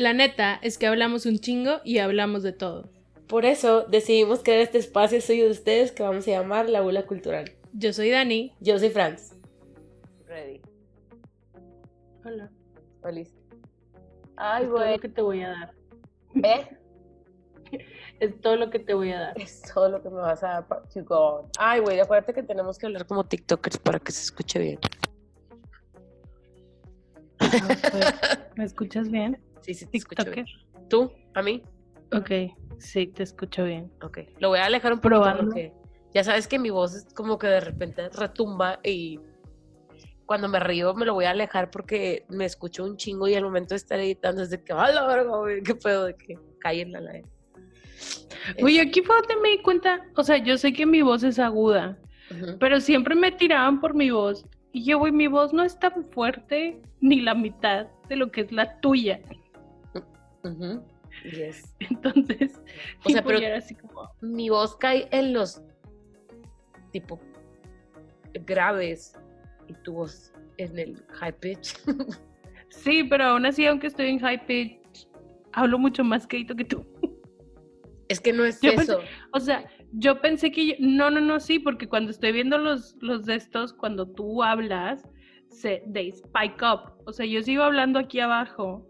La neta es que hablamos un chingo y hablamos de todo. Por eso decidimos crear este espacio suyo de ustedes que vamos a llamar La Bula Cultural. Yo soy Dani. Yo soy Franz. Ready. Hola. Feliz. Ay, es todo lo que te voy a dar. ¿Eh? Es todo lo que te voy a dar. Es todo lo que me vas a dar para to go. Ay, güey, acuérdate que tenemos que hablar como TikTokers para que se escuche bien. Ah, pues, ¿Me escuchas bien? Sí, sí, te escucho bien. ¿Tú? ¿A mí? Ok, sí, te escucho bien. Ok. Lo voy a alejar un poco Probando. porque ya sabes que mi voz es como que de repente retumba y cuando me río me lo voy a alejar porque me escucho un chingo y al momento de estar editando es de que, ¡a la verga, güey! ¿Qué pedo? De que caen la la Oye, aquí fue donde me di cuenta, o sea, yo sé que mi voz es aguda, pero siempre me tiraban por mi voz. Y yo, güey, mi voz no es tan fuerte ni la mitad de lo que es la tuya. Yes. Entonces, O sea, pero- así como, Mi voz cae en los tipo graves y tu voz en el high pitch. sí, pero aún así, aunque estoy en high pitch, hablo mucho más quedito que tú. es que no es Yo pensé- eso. O sea, yo pensé que yo- no, no, no, sí, porque cuando estoy viendo los, los de estos, cuando tú hablas, se, they spike up. O sea, yo sigo hablando aquí abajo.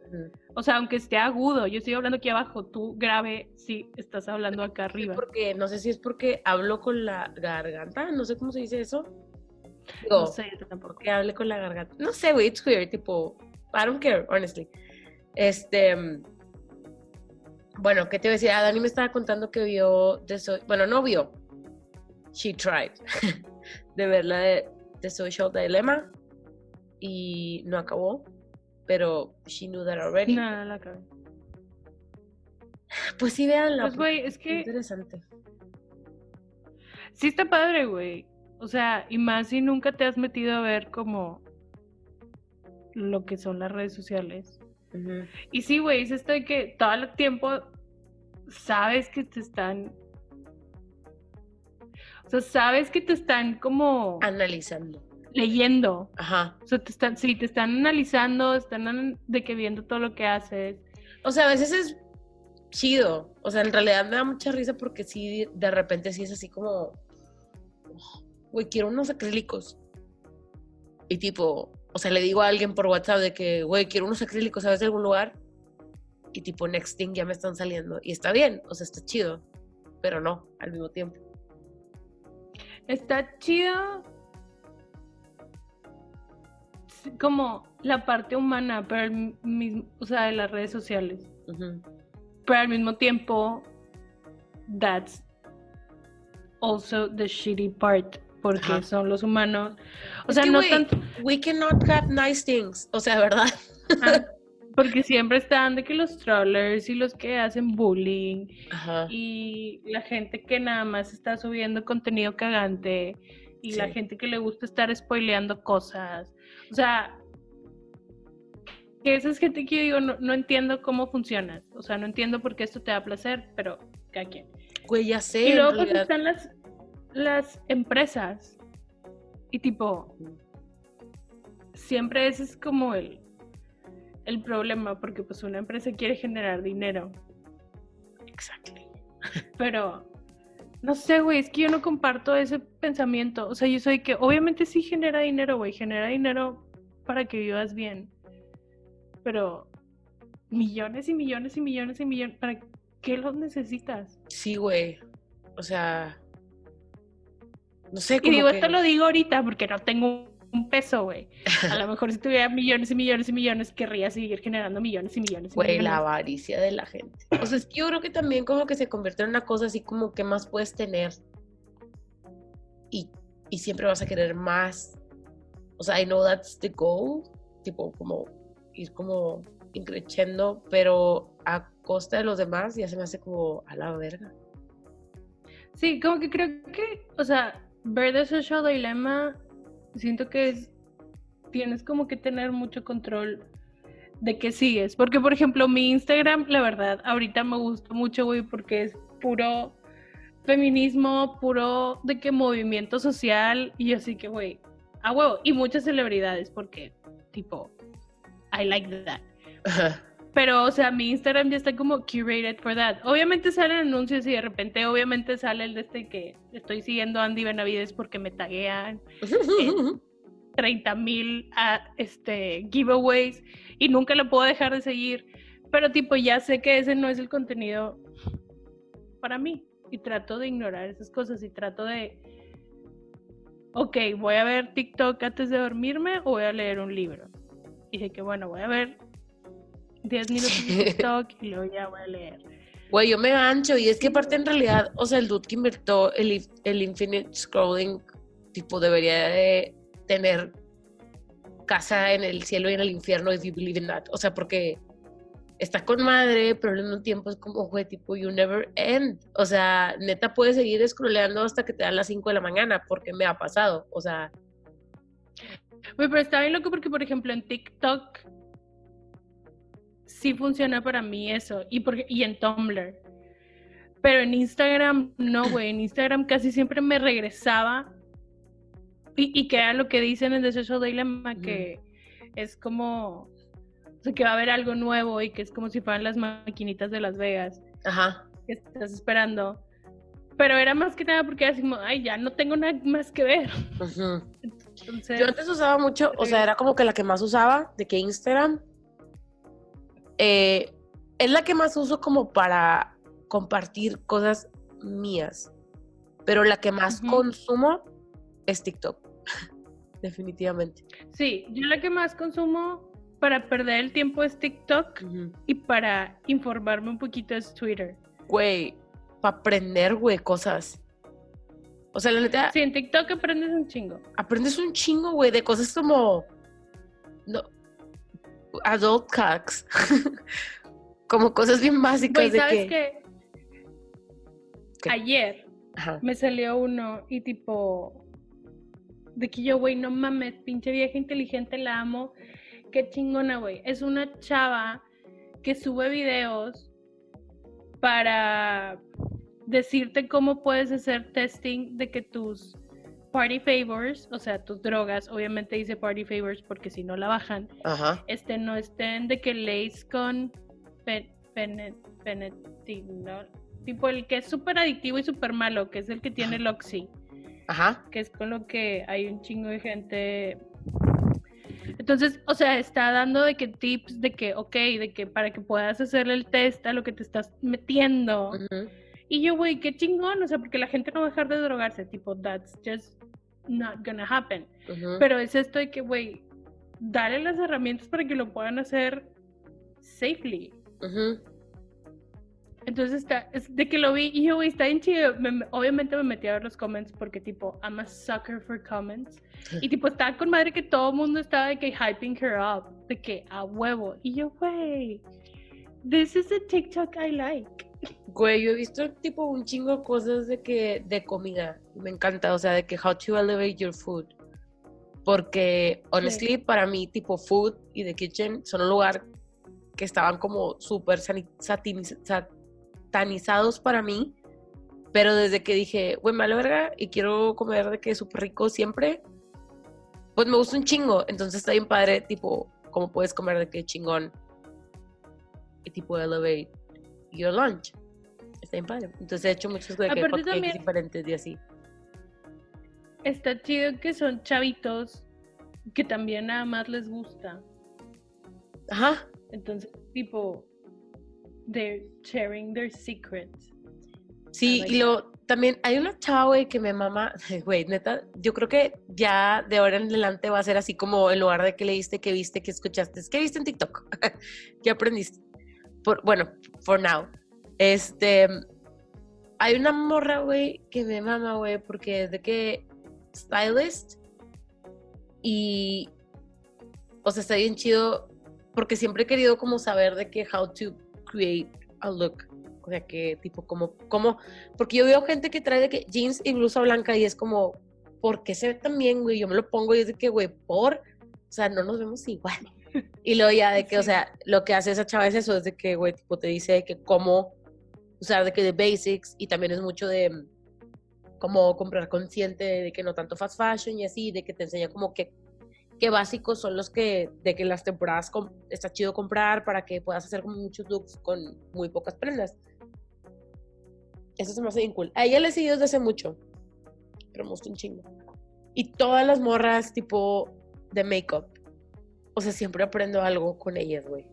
O sea, aunque esté agudo, yo sigo hablando aquí abajo. Tú grave, sí, estás hablando acá arriba. Porque no sé si es porque hablo con la garganta, no sé cómo se dice eso. No sé, tampoco. que hable con la garganta. No sé, güey, it's weird, tipo, I don't care, honestly. Este, mm, bueno, ¿qué te iba a decir? Ah, Dani me estaba contando que vio, de So- bueno, no vio, she tried, de ver la de The Social Dilemma y no acabó, pero she knew that already. No, no la acabé. Pues sí, véanla. Pues, güey, es que interesante. sí está padre, güey. O sea, y más si nunca te has metido a ver como lo que son las redes sociales. Ujú. Y sí, güey, es esto de que todo el tiempo sabes que te están. O sea, sabes que te están como Analizando. Leyendo. Ajá. O sea, te están, sí, te están analizando, están de que viendo todo lo que haces. O sea, a veces es chido. O sea, en realidad me da mucha risa porque sí, de repente sí es así como, güey, quiero unos acrílicos. Y tipo, o sea, le digo a alguien por WhatsApp de que, güey, quiero unos acrílicos, ¿sabes de algún lugar? Y tipo, next thing ya me están saliendo. Y está bien, o sea, está chido. Pero no, al mismo tiempo. Está chido como la parte humana, pero el mismo, o sea, de las redes sociales. Pero al mismo tiempo, that's also the shitty part, porque son los humanos. O Es sea, no güey, tanto, We cannot have nice things. O sea, ¿verdad? ah, porque siempre están de que los trollers y los que hacen bullying y la gente que nada más está subiendo contenido cagante y la gente que le gusta estar spoileando cosas. O sea, que esa es gente que yo digo, no, no entiendo cómo funciona. O sea, no entiendo por qué esto te da placer, pero cada quien. Güey, ya sé. y luego pues están las, las empresas. Y tipo, siempre ese es como el, el problema, porque pues una empresa quiere generar dinero. Exactly. Pero, no sé, güey, es que yo no comparto ese pensamiento. O sea, yo soy que obviamente sí genera dinero, güey, genera dinero para que vivas bien. Pero millones y millones y millones y millones, ¿para qué los necesitas? Sí, güey. O sea. No sé Y cómo. digo, que... esto lo digo ahorita porque no tengo un peso, güey. A lo mejor si tuviera millones y millones y millones, querría seguir generando millones y millones y Güey, la avaricia de la gente. O sea, es que yo creo que también como que se convierte en una cosa así como que más puedes tener. Y, y siempre vas a querer más. O sea, I know that's the goal. Tipo, como ir como increciendo, pero a costa de los demás ya se me hace como a la verga. Sí, como que creo que, o sea, ver The Social Dilemma, siento que es, tienes como que tener mucho control de qué sigues. Porque, por ejemplo, mi Instagram, la verdad, ahorita me gusta mucho, güey, porque es puro feminismo, puro de que movimiento social, y así que, güey, a huevo, y muchas celebridades, porque, tipo, I like that. Pero, o sea, mi Instagram ya está como curated for that. Obviamente salen anuncios y de repente, obviamente sale el de este que estoy siguiendo a Andy Benavides porque me taguean 30 mil este, giveaways y nunca lo puedo dejar de seguir. Pero, tipo, ya sé que ese no es el contenido para mí y trato de ignorar esas cosas y trato de, ok, voy a ver TikTok antes de dormirme o voy a leer un libro. Y dije que, bueno, voy a ver 10 minutos de TikTok y luego ya voy a leer. Güey, yo me gancho y es que aparte en realidad, o sea, el dude que invirtió el, el infinite scrolling, tipo, debería de tener casa en el cielo y en el infierno if you believe in that. O sea, porque está con madre, pero al mismo tiempo es como, güey, tipo, you never end. O sea, neta puedes seguir scrolleando hasta que te dan las 5 de la mañana, porque me ha pasado. O sea. Güey, pero está bien loco porque, por ejemplo, en TikTok sí funciona para mí eso. Y, porque, y en Tumblr. Pero en Instagram, no, güey. En Instagram casi siempre me regresaba. Y, y que era lo que dicen en The Social Dilemma, que es como. O sea, que va a haber algo nuevo y que es como si fueran las maquinitas de Las Vegas. Ajá. Que estás esperando. Pero era más que nada porque era así como, ay, ya no tengo nada más que ver. Entonces, Yo antes usaba mucho, o sea, era como que la que más usaba, de que Instagram eh, es la que más uso como para compartir cosas mías. Pero la que más consumo es TikTok. Definitivamente. Sí, yo la que más consumo para perder el tiempo es TikTok y para informarme un poquito es Twitter. Güey, para aprender, güey, cosas. O sea, la neta. Sí, en TikTok aprendes un chingo. Aprendes un chingo, güey, de cosas como. No, adult cacks. como cosas bien básicas de ¿sabes que... Ayer me salió uno y tipo de que yo, güey, no mames, pinche vieja inteligente, la amo. Qué chingona, güey. Es una chava que sube videos para decirte cómo puedes hacer testing de que tus party favors, o sea, tus drogas, obviamente dice party favors porque si no la bajan, este no estén de que leis con tipo el que es súper adictivo y súper malo, que es el que tiene el Oxy. Ajá. Que es con lo que hay un chingo de gente. Entonces, o sea, está dando de que tips de que, ok, de que para que puedas hacerle el test a lo que te estás metiendo. Y yo, güey, qué chingón, o sea, porque la gente no va a dejar de drogarse, tipo, that's just not gonna happen. Pero es esto de que, güey, dale las herramientas para que lo puedan hacer safely. Entonces está, es de que lo vi y yo, güey, está bien chido. obviamente me metí a ver los comments porque, tipo, I'm a sucker for comments. Y, tipo, estaba con madre que todo el mundo estaba de que hyping her up, de que a huevo. Y yo, güey, this is a TikTok I like. Güey, yo he visto tipo un chingo de cosas de que de comida. Me encanta, o sea, de que how to elevate your food. Porque, honestly, para mí, tipo food y the kitchen son un lugar que estaban como súper satanizados para mí. Pero desde que dije, güey, me verga y quiero comer de que es súper rico siempre, pues me gusta un chingo. Entonces está bien padre, tipo, cómo puedes comer de qué chingón y tipo elevate your lunch. Está bien padre. Entonces he hecho muchos de que diferentes y así. Está chido que son chavitos que también nada más les gusta. Ajá. Entonces, tipo, they're sharing their secrets. Sí, y lo también hay una chava, güey, que me mama, güey, neta, yo creo que ya de ahora en adelante va a ser así como en lugar de que leíste, que viste, que escuchaste, ¿qué viste en TikTok? ¿Qué aprendiste? Por, bueno, for now. Este, hay una morra, güey, que me mama, güey, porque es de que stylist y, o sea, está bien chido porque siempre he querido como saber de que how to create a look. O sea, que tipo como, como, porque yo veo gente que trae de que jeans y blusa blanca y es como, ¿por qué se ve tan bien, güey? Yo me lo pongo y es de que, güey, por, o sea, no nos vemos igual. Y luego ya de que, o sea, lo que hace esa chava es eso, es de que, güey, tipo te dice de que cómo usar de que de basics y también es mucho de mm, cómo comprar consciente de que no tanto fast fashion y así, de que te enseña como que que básicos son los que, de que las temporadas está chido comprar para que puedas hacer como muchos looks con muy pocas prendas. Eso se me hace bien cool. A ella le he seguido desde hace mucho, pero me gusta un chingo. Y todas las morras, tipo, de make-up. O sea, siempre aprendo algo con ellas, güey.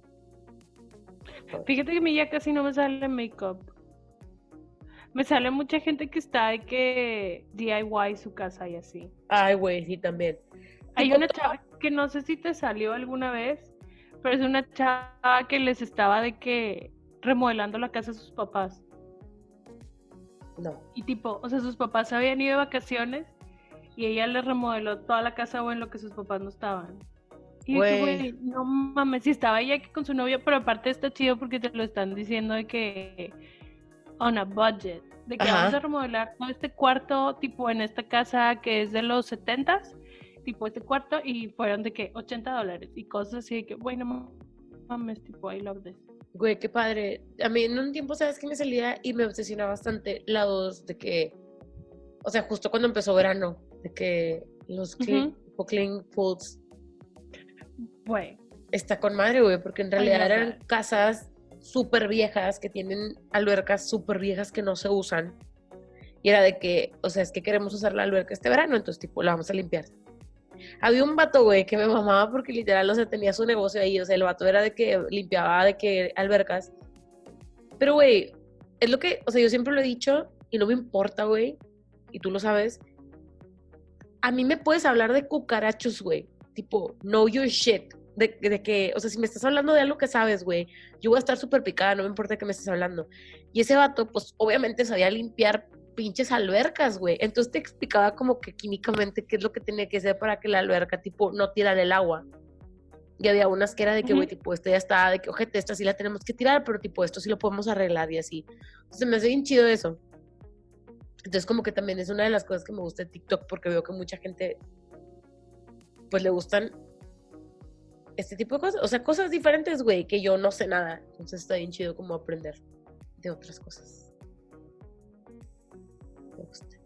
Fíjate que a mí ya casi no me sale make-up. Me sale mucha gente que está de que DIY su casa y así. Ay, güey, sí, también. Hay una chava que no sé si te salió alguna vez, pero es una chava que les estaba de que remodelando la casa a sus papás. No. Y tipo, o sea, sus papás habían ido de vacaciones y ella les remodeló toda la casa o en lo que sus papás no estaban. Y dije, Güey. güey, no mames, si estaba ella aquí con su novio, pero aparte está chido porque te lo están diciendo de que on a budget, de que Ajá. vamos a remodelar todo este cuarto, tipo en esta casa que es de los 70s, tipo este cuarto, y fueron de que 80 dólares y cosas así de que, bueno, no mames, tipo, I love this. Güey, qué padre. A mí en un tiempo, ¿sabes qué me salía? Y me obsesionaba bastante la dos de que, o sea, justo cuando empezó verano, de que los clean, tipo clean pools Güey, está con madre, güey, porque en realidad love eran casas súper viejas que tienen albercas súper viejas que no se usan. Y era de que, o sea, es que queremos usar la alberca este verano, entonces, tipo, la vamos a limpiar. Había un vato, güey, que me mamaba porque literal, o sea, tenía su negocio ahí. O sea, el vato era de que limpiaba de que albercas. Pero, güey, es lo que, o sea, yo siempre lo he dicho y no me importa, güey, y tú lo sabes. A mí me puedes hablar de cucarachos, güey. Tipo, know your shit. De, de que, o sea, si me estás hablando de algo que sabes, güey, yo voy a estar súper picada, no me importa que me estés hablando. Y ese vato, pues, obviamente sabía limpiar pinches albercas, güey. Entonces te explicaba como que químicamente qué es lo que tenía que hacer para que la alberca, tipo, no tirara el agua. Y había unas que era de que, güey, Ujú. tipo, esta ya está, de que, ojete, esta sí la tenemos que tirar, pero tipo, esto sí lo podemos arreglar y así. Entonces me hace bien chido eso. Entonces como que también es una de las cosas que me gusta de TikTok porque veo que mucha gente, pues le gustan este tipo de cosas. O sea, cosas diferentes, güey, que yo no sé nada. Entonces está bien chido como aprender de otras cosas. Me gusta.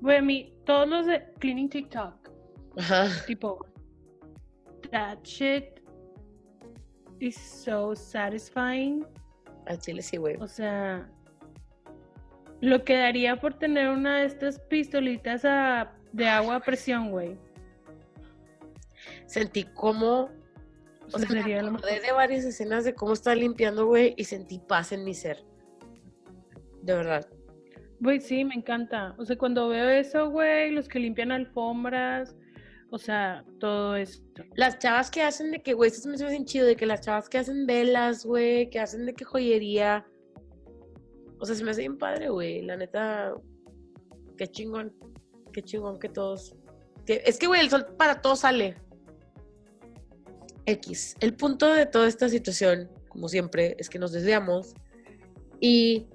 güey, a mí, todos los de Cleaning TikTok, Ajá. tipo, that shit is so satisfying. Al chile sí, güey. O sea, lo que daría por tener una de estas pistolitas a- de agua a presión, güey. Sentí como... O sea, me acordé de varias escenas de cómo estaba limpiando, güey, y sentí paz en mi ser. De verdad. Güey, sí, me encanta. O sea, cuando veo eso, güey, los que limpian alfombras, o sea, todo esto. Las chavas que hacen de que, güey, esto se me hace bien chido, de que las chavas que hacen velas, güey, que hacen de que joyería. O sea, se me hace bien padre, güey. La neta, qué chingón. Qué chingón que todos. que- Es que, güey, el sol para todos sale. X. El punto de toda esta situación, como siempre, es que nos desviamos. Y,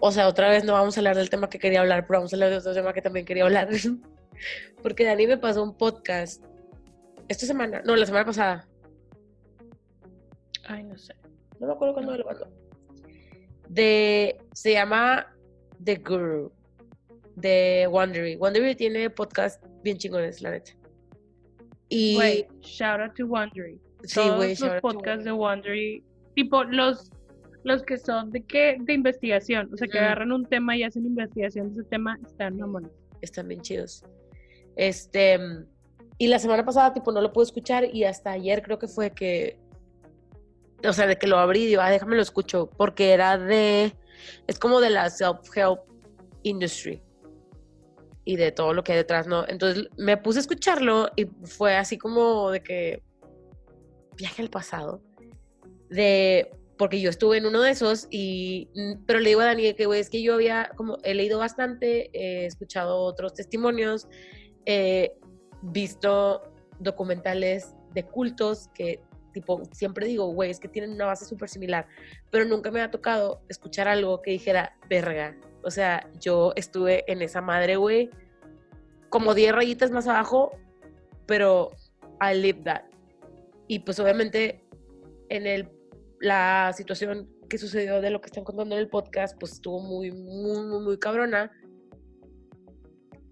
o sea, otra vez no vamos a hablar del tema que quería hablar, pero vamos a hablar de otro tema que también quería hablar. Porque Dani me pasó un podcast esta semana, no, la semana pasada. Ay, no sé. No me acuerdo cuándo me lo mandó. De, se llama The Guru, de Wondery. Wondery tiene podcast bien chingones, la neta. Y, Güey, shout out to Wondery. sí, Todos güey, los podcasts de Wondery. Tipo los los que son de qué de investigación, o sea, que Mm. agarran un tema y hacen investigación de ese tema, están mamones. están bien chidos. Este, y la semana pasada, tipo, no lo pude escuchar y hasta ayer creo que fue que, o sea, de que lo abrí y digo, ah, déjame lo escucho, porque era de, es como de la self-help industry y de todo lo que hay detrás, ¿no? Entonces me puse a escucharlo y fue así como de que viaje al pasado, de, porque yo estuve en uno de esos y, mm, pero le digo a Dani que, güey, es que yo había, como, he leído bastante, he escuchado otros testimonios, he visto documentales de cultos que, tipo, siempre digo, güey, es que tienen una base súper similar, pero nunca me ha tocado escuchar algo que dijera, verga, o sea, yo estuve en esa madre, güey, como 10 rayitas más abajo, pero I lived that. Y pues obviamente en el, la situación que sucedió de lo que están contando en el podcast, pues estuvo muy, muy, muy, muy cabrona.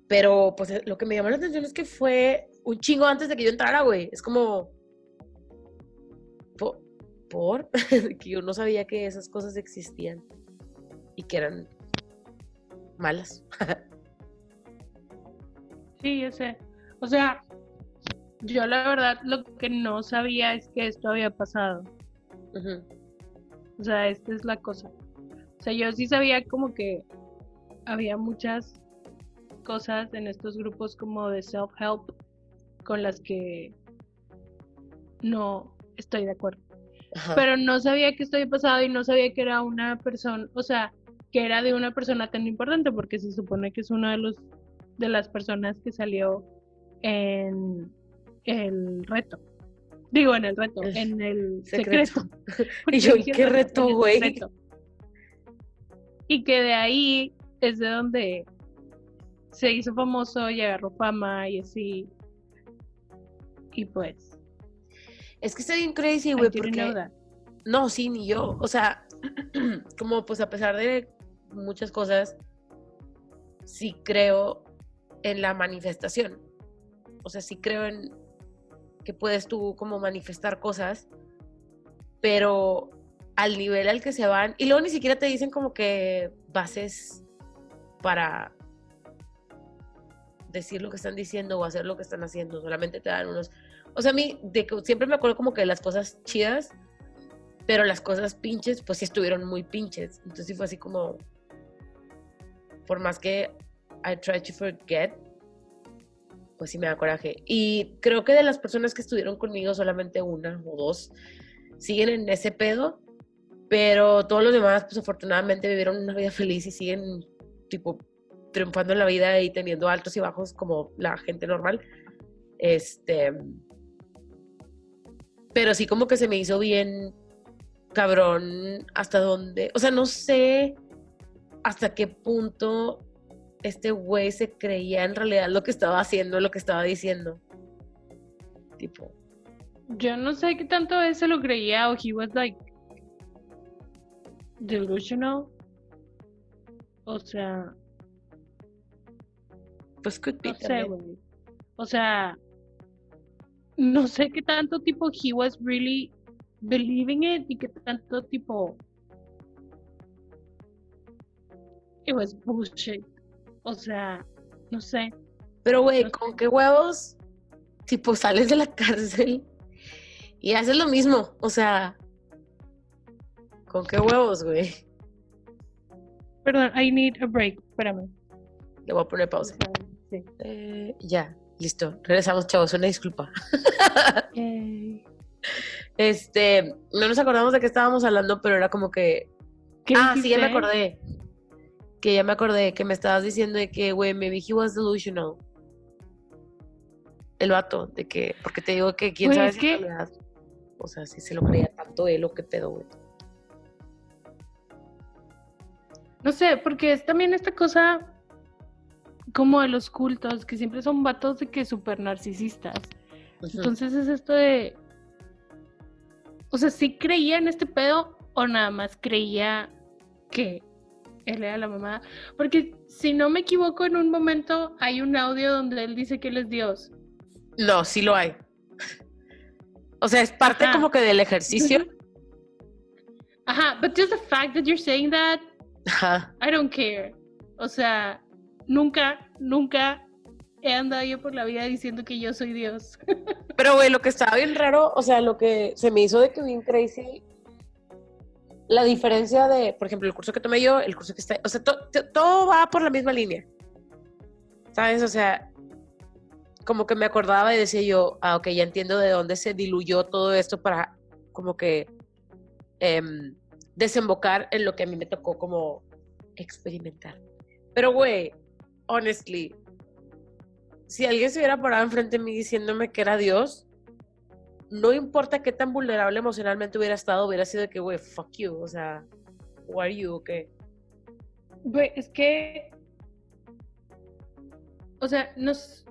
Pero pues lo que me llamó la atención es que fue un chingo antes de que yo entrara, güey. Es como... ¿Por? ¿Por? que yo no sabía que esas cosas existían y que eran malas. Sí, yo sé. O sea, yo la verdad lo que no sabía es que esto había pasado. O sea, esta es la cosa. O sea, yo sí sabía como que había muchas cosas en estos grupos como de self-help con las que no estoy de acuerdo. Ajá. Pero no sabía que esto había pasado y no sabía que era una persona, o sea, que era de una persona tan importante porque se supone que es una de los de las personas que salió en el reto. Digo, en el reto, El en el secreto. secreto. Y yo, ¿qué reto, güey? secreto. Y que de ahí es de donde se hizo famoso y agarró fama y así. Y pues, Es que está bien crazy, güey, porque... No, sí, ni yo. O sea, como pues a pesar de muchas cosas, sí creo en la manifestación. O sea, sí creo en que puedes tú como manifestar cosas, pero al nivel al que se van, y luego ni siquiera te dicen como que bases para decir lo que están diciendo o hacer lo que están haciendo, solamente te dan unos... O sea, a mí de siempre me acuerdo como que las cosas chidas, pero las cosas pinches, pues sí estuvieron muy pinches. Entonces sí fue así como, por más que I try to forget, pues sí me da coraje. Y creo que de las personas que estuvieron conmigo, solamente una o dos siguen en ese pedo, pero todos los demás, pues afortunadamente vivieron una vida feliz y siguen, tipo, triunfando en la vida y teniendo altos y bajos como la gente normal. Este. Pero sí, como que se me hizo bien cabrón hasta dónde. O sea, no sé hasta qué punto este güey se creía en realidad lo que estaba haciendo, lo que estaba diciendo. Tipo, Yo no sé qué tanto él se lo creía o he was like delusional. O sea, pues could be no sé, también. güey. O sea, no sé qué tanto tipo he was really believing it y qué tanto tipo it was bullshit. O sea, no sé. Pero, güey, No sé. ¿con qué huevos? Tipo, sales de la cárcel y haces lo mismo. O sea, ¿con qué huevos, güey? Perdón, I need a break. Espérame. Le voy a poner pausa. sí. Eh, ya, listo. Regresamos, chavos. Una disculpa. Este, no nos acordamos de qué estábamos hablando, pero era como que. ¿Qué ah, sí, ya me acordé. Que ya me acordé que me estabas diciendo de que, güey, maybe he was delusional. El vato, de que. Porque te digo que quién sabe si que- realidad. O sea, si se lo creía tanto él o qué pedo, güey. No sé, porque es también esta cosa como de los cultos, que siempre son vatos de que súper narcisistas. Entonces es esto de. O sea, ¿sí creía en este pedo o nada más creía que él era la mamá? Porque si no me equivoco, en un momento hay un audio donde él dice que él es Dios. No, sí lo hay. O sea, es parte Ajá. como que del ejercicio. Ajá, but just the fact that you're saying that, Ajá. I don't care. O sea, nunca, nunca he andado yo por la vida diciendo que yo soy Dios. Pero, güey, lo que estaba bien raro, o sea, lo que se me hizo de que bien crazy, la diferencia de, por ejemplo, el curso que tomé yo, el curso que está, o sea, to- to- todo va por la misma línea. ¿Sabes? O sea, como que me acordaba y decía yo, ah, ok, ya entiendo de dónde se diluyó todo esto para como que em, desembocar en lo que a mí me tocó como experimentar. Pero, güey, honestly, si alguien se hubiera parado enfrente de mí diciéndome que era Dios, no importa qué tan vulnerable emocionalmente hubiera estado, hubiera sido de que, güey, fuck you, o sea, who are you, qué. Güey, es que. O sea, nos.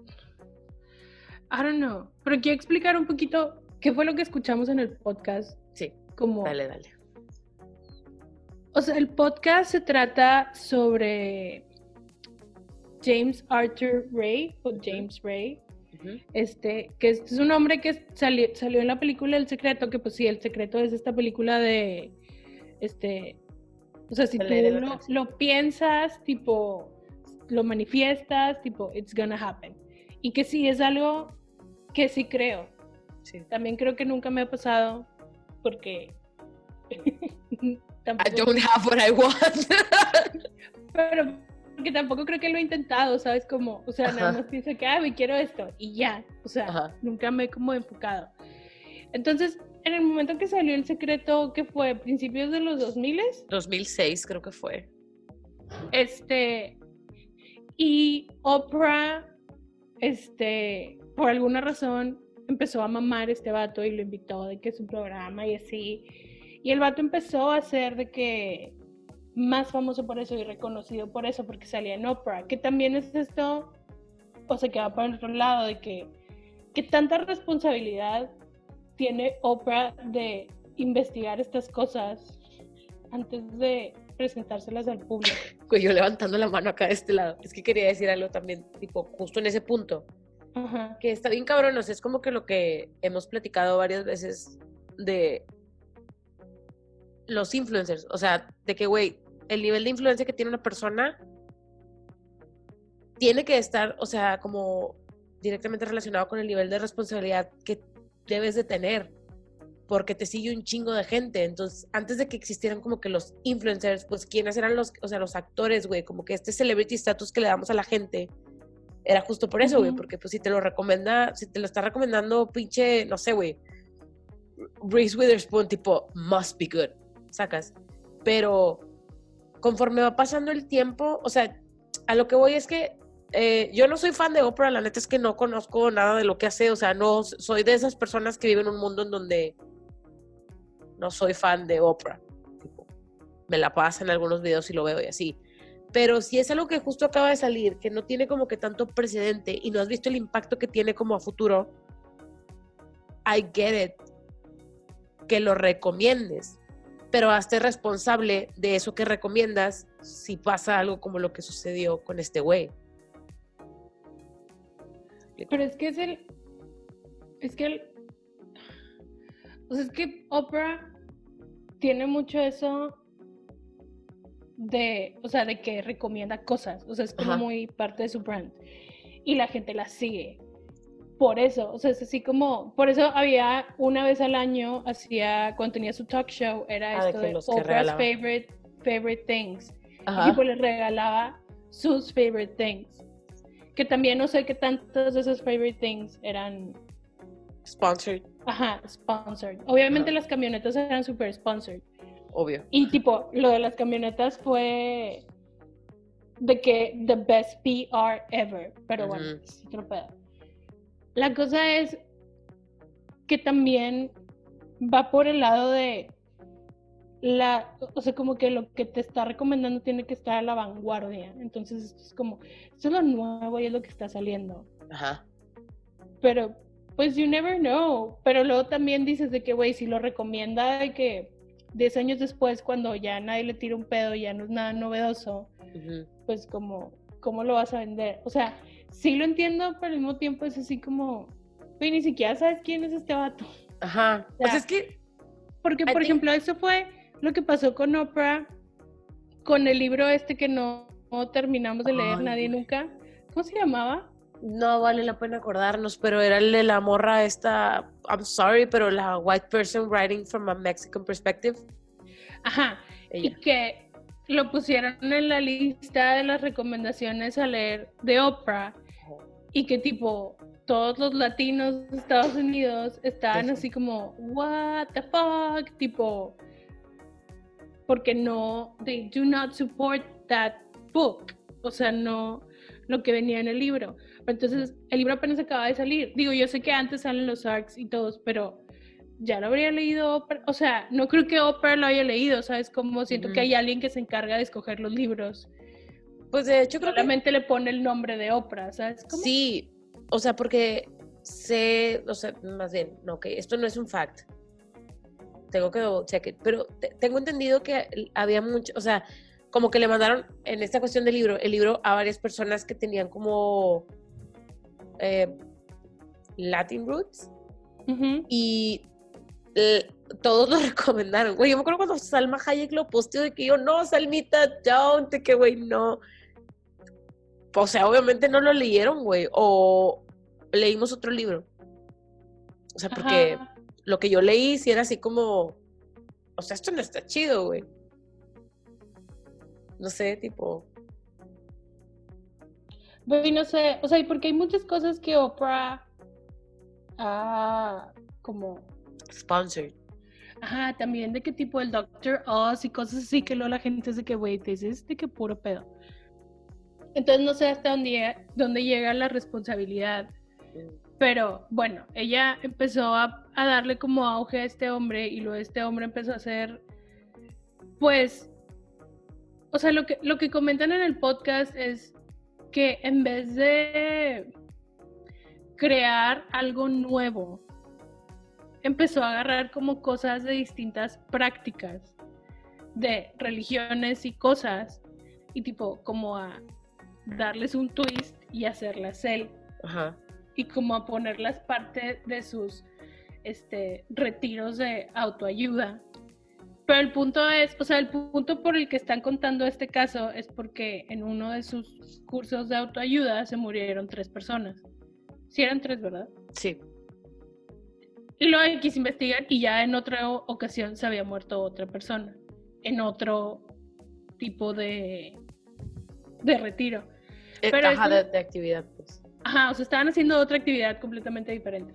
I don't know. Pero quiero explicar un poquito qué fue lo que escuchamos en el podcast. Sí, Como. dale, dale. O sea, el podcast se trata sobre James Arthur Ray o James Ray, Ujú. este, que es es un hombre que salió, salió en la película El Secreto, que pues sí, El Secreto es esta película de, este, o sea, si tú lo, lo piensas, tipo, lo manifiestas, tipo, it's gonna happen. Y que sí, es algo que sí creo. Sí. También creo que nunca me ha pasado, porque... I don't have what I want. pero porque tampoco creo que lo he intentado, ¿sabes? Como, o sea, nada Ajá. más pienso que, ah, me quiero esto, y ya, o sea, Ajá. nunca me he como enfocado. Entonces, en el momento que salió El Secreto, que fue principios de los 2000 2006 creo que fue. este, y Oprah, este, por alguna razón, empezó a mamar este vato y lo invitó de que su programa y así. Y el vato empezó a ser de que más famoso por eso y reconocido por eso, porque salía en Oprah, que también es esto, o sea, que va para el otro lado, de que, que tanta responsabilidad tiene Oprah de investigar estas cosas antes de presentárselas al público. Güey, yo levantando la mano acá de este lado. Es que quería decir algo también, tipo, justo en ese punto. Ajá. Que está bien cabrón, o sea, es como que lo que hemos platicado varias veces de los influencers. O sea, de que, güey, el nivel de influencia que tiene una persona tiene que estar, o sea, como directamente relacionado con el nivel de responsabilidad que debes de tener. Porque te sigue un chingo de gente. Entonces, antes de que existieran como que los influencers, pues quiénes eran los, o sea, los actores, güey, como que este celebrity status que le damos a la gente era justo por eso, güey, porque pues si te lo recomienda, si te lo está recomendando pinche, no sé, güey, Reese Witherspoon, tipo, must be good, sacas. Pero conforme va pasando el tiempo, o sea, a lo que voy es que eh, yo no soy fan de Oprah, la neta es que no conozco nada de lo que hace, o sea, no soy de esas personas que viven en un mundo en donde no soy fan de Oprah. Me la pasan en algunos videos y lo veo y así. Pero si es algo que justo acaba de salir, que no tiene como que tanto precedente y no has visto el impacto que tiene como a futuro, I get it. Que lo recomiendes, pero hazte responsable de eso que recomiendas si pasa algo como lo que sucedió con este güey. Pero es que es el. Es que el. O sea, es que Oprah tiene mucho eso de. O sea, de que recomienda cosas. O sea, es como Ajá. muy parte de su brand. Y la gente la sigue. Por eso, o sea, es así como. Por eso había una vez al año, hacía. Cuando tenía su talk show, era Ah, esto de Oprah's favorite, favorite things. Y Ajá. tipo les regalaba sus favorite things. Que también no sé qué tantos de esos favorite things eran, Sponsored, ajá, sponsored. Obviamente Ajá. las camionetas eran super sponsored. obvio. Y tipo, lo de las camionetas fue de que the best PR ever. Pero bueno, Ujú. es otro pedo. La cosa es que también va por el lado de la, o sea, como que lo que te está recomendando tiene que estar a la vanguardia. Entonces, esto es como, esto es lo nuevo y es lo que está saliendo. Ajá. Pero, pues, you never know. Pero luego también dices de que, güey, si lo recomienda de que 10 años después, cuando ya nadie le tira un pedo, ya no es nada novedoso, pues, como, ¿cómo lo vas a vender? O sea, sí lo entiendo, pero al mismo tiempo es así como, güey, ni siquiera sabes quién es este vato. Ajá. O Pues es que Porque, I por think- ejemplo, eso fue lo que pasó con Oprah, con el libro este que no, no terminamos de leer Ay, nadie güey. nunca. ¿Cómo se llamaba? no vale la pena acordarnos, pero era el de la morra esta, I'm sorry, pero la white person writing from a Mexican perspective. Ajá. Y que lo pusieron en la lista de las recomendaciones a leer de Oprah y que tipo todos los latinos de Estados Unidos estaban así como what the fuck tipo porque no they do not support that book. O sea no lo que venía en el libro. Entonces el libro apenas acaba de salir. Digo yo sé que antes salen los arcs y todos pero ya lo habría leído Oprah. o sea no creo que Oprah lo haya leído sabes como siento que hay alguien que se encarga de escoger los libros Pues de hecho creo que solamente le pone el nombre de Oprah sabes cómo? sí, o sea, porque sé, o sea, más bien, no, ok, esto no es un fact. Tengo que double check it, pero te- tengo entendido que había mucho, o sea, como que le mandaron en esta cuestión del libro, el libro a varias personas que tenían como, eh, Latin Roots Ujú. y eh, todos lo recomendaron. Güey, yo me acuerdo cuando Salma Hayek lo posteó de que yo, no, Salmita, don't, de que, güey, no. O sea, obviamente no lo leyeron, güey, o leímos otro libro. O sea, porque Ajá. lo que yo leí sí era así como, o sea, esto no está chido, güey. No sé, tipo, Güey, no sé, o sea, y porque hay muchas cosas que Oprah ha como sponsored. Ajá, también de qué tipo el Doctor Oz y cosas así que luego la gente es de que, güey, this es de que puro pedo. Entonces no sé hasta dónde, dónde llega la responsabilidad. Pero bueno, ella empezó a, a darle como auge a este hombre y luego este hombre empezó a hacer, pues, o sea, lo que, lo que comentan en el podcast es que en vez de crear algo nuevo, empezó a agarrar como cosas de distintas prácticas de religiones y cosas y tipo como a darles un twist y hacerlas él Ajá. y como a ponerlas parte de sus este, retiros de autoayuda. Pero el punto es, o sea, el punto por el que están contando este caso es porque en uno de sus cursos de autoayuda se murieron tres personas. Sí eran tres, ¿verdad? Sí. Y luego X investigan y ya en otra ocasión se había muerto otra persona. En otro tipo de, de retiro. Eh, Pero Ajá, de, de actividad, pues. Ajá, o sea, estaban haciendo otra actividad completamente diferente.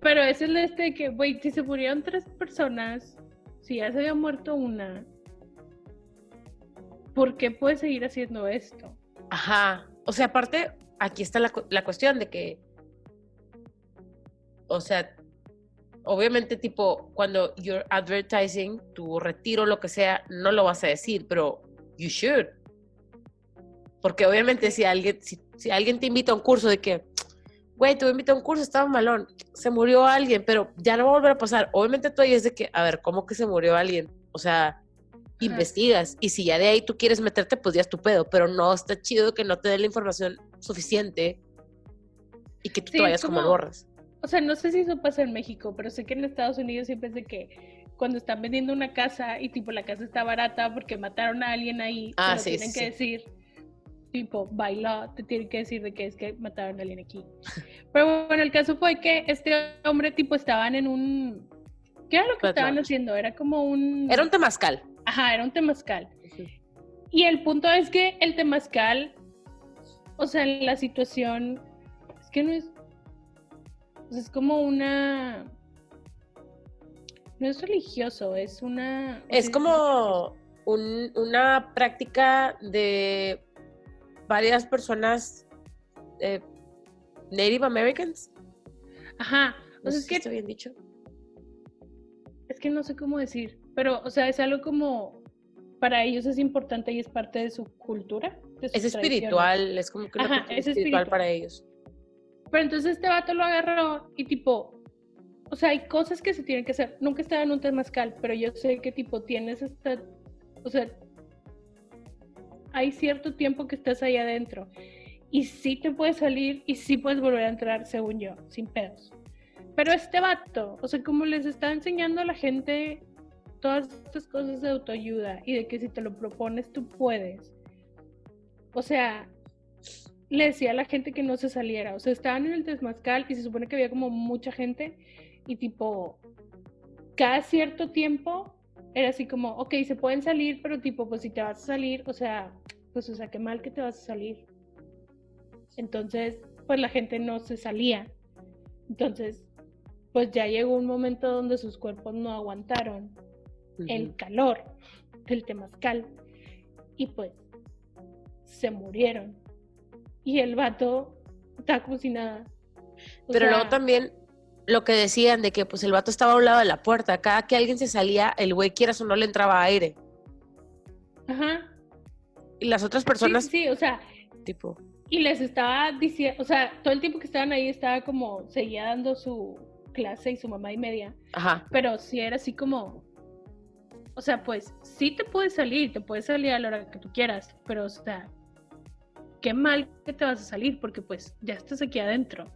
Pero ese es el este de que, güey, si se murieron tres personas, si ya se había muerto una, ¿por qué puedes seguir haciendo esto? Ajá. O sea, aparte, aquí está la, la cuestión de que, o sea, obviamente, tipo, cuando you're advertising tu retiro, lo que sea, no lo vas a decir, pero you should. Porque obviamente si alguien, si, si alguien te invita a un curso de que, güey, te voy a invitar a un curso, estaba malón, se murió alguien, pero ya no va a volver a pasar. Obviamente tú ahí es de que, a ver, ¿cómo que se murió alguien? O sea, investigas. Y si ya de ahí tú quieres meterte, pues ya es tu pedo. Pero no está chido que no te dé la información suficiente y que tú Sí, te vayas como como- borras. O sea, no sé si eso pasa en México, pero sé que en Estados Unidos siempre es de que cuando están vendiendo una casa y tipo la casa está barata porque mataron a alguien ahí, Ah, lo sí, tienen sí, que decir, tipo, baila, te tienen que decir de que es que mataron a alguien aquí. Pero bueno, el caso fue que este hombre tipo estaban en un... ¿Qué era lo que estaban haciendo? Era como un... Era un temazcal. Ajá, era un temazcal. Y el punto es que el temazcal, o sea, la situación, es que no es, o sea, es como una, no es religioso, es una... Es sea, como un- una práctica de varias personas eh, Native Americans. Ajá, o No sea, sé es si que, está bien dicho. es que no sé cómo decir, pero, o sea, es algo como, para ellos es importante y es parte de su cultura. de Es espiritual, es como que una Ajá, cuestión es espiritual espiritual. para ellos. Pero entonces este vato lo agarró y tipo, o sea, hay cosas que se tienen que hacer. Nunca estaba en un temazcal, pero yo sé que tipo tienes esta, o sea, hay cierto tiempo que estás ahí adentro. Y sí te puedes salir y sí puedes volver a entrar, según yo, sin pedos. Pero este vato, o sea, como les está enseñando a la gente todas estas cosas de autoayuda y de que si te lo propones tú puedes. O sea, le decía a la gente que no se saliera. O sea, estaban en el Temazcal y se supone que había como mucha gente y tipo, cada cierto tiempo era así como, ok, se pueden salir, pero tipo, pues si te vas a salir, o sea, pues o sea, qué mal que te vas a salir. Entonces, pues la gente no se salía. Entonces, pues ya llegó un momento donde sus cuerpos no aguantaron el calor del temazcal y pues se murieron. Y el vato está como si nada. O Pero luego también lo que decían de que pues el vato estaba a un lado de la puerta. Cada que alguien se salía, el güey quieras o no le entraba aire. Ajá. Y las otras personas, sí, sí, o sea, tipo, y les estaba diciendo, o sea, todo el tiempo que estaban ahí estaba como, seguía dando su clase y su mamá y media, ajá, pero sí era así como, o sea, pues sí te puedes salir, te puedes salir a la hora que tú quieras, pero o sea, qué mal que te vas a salir porque pues ya estás aquí adentro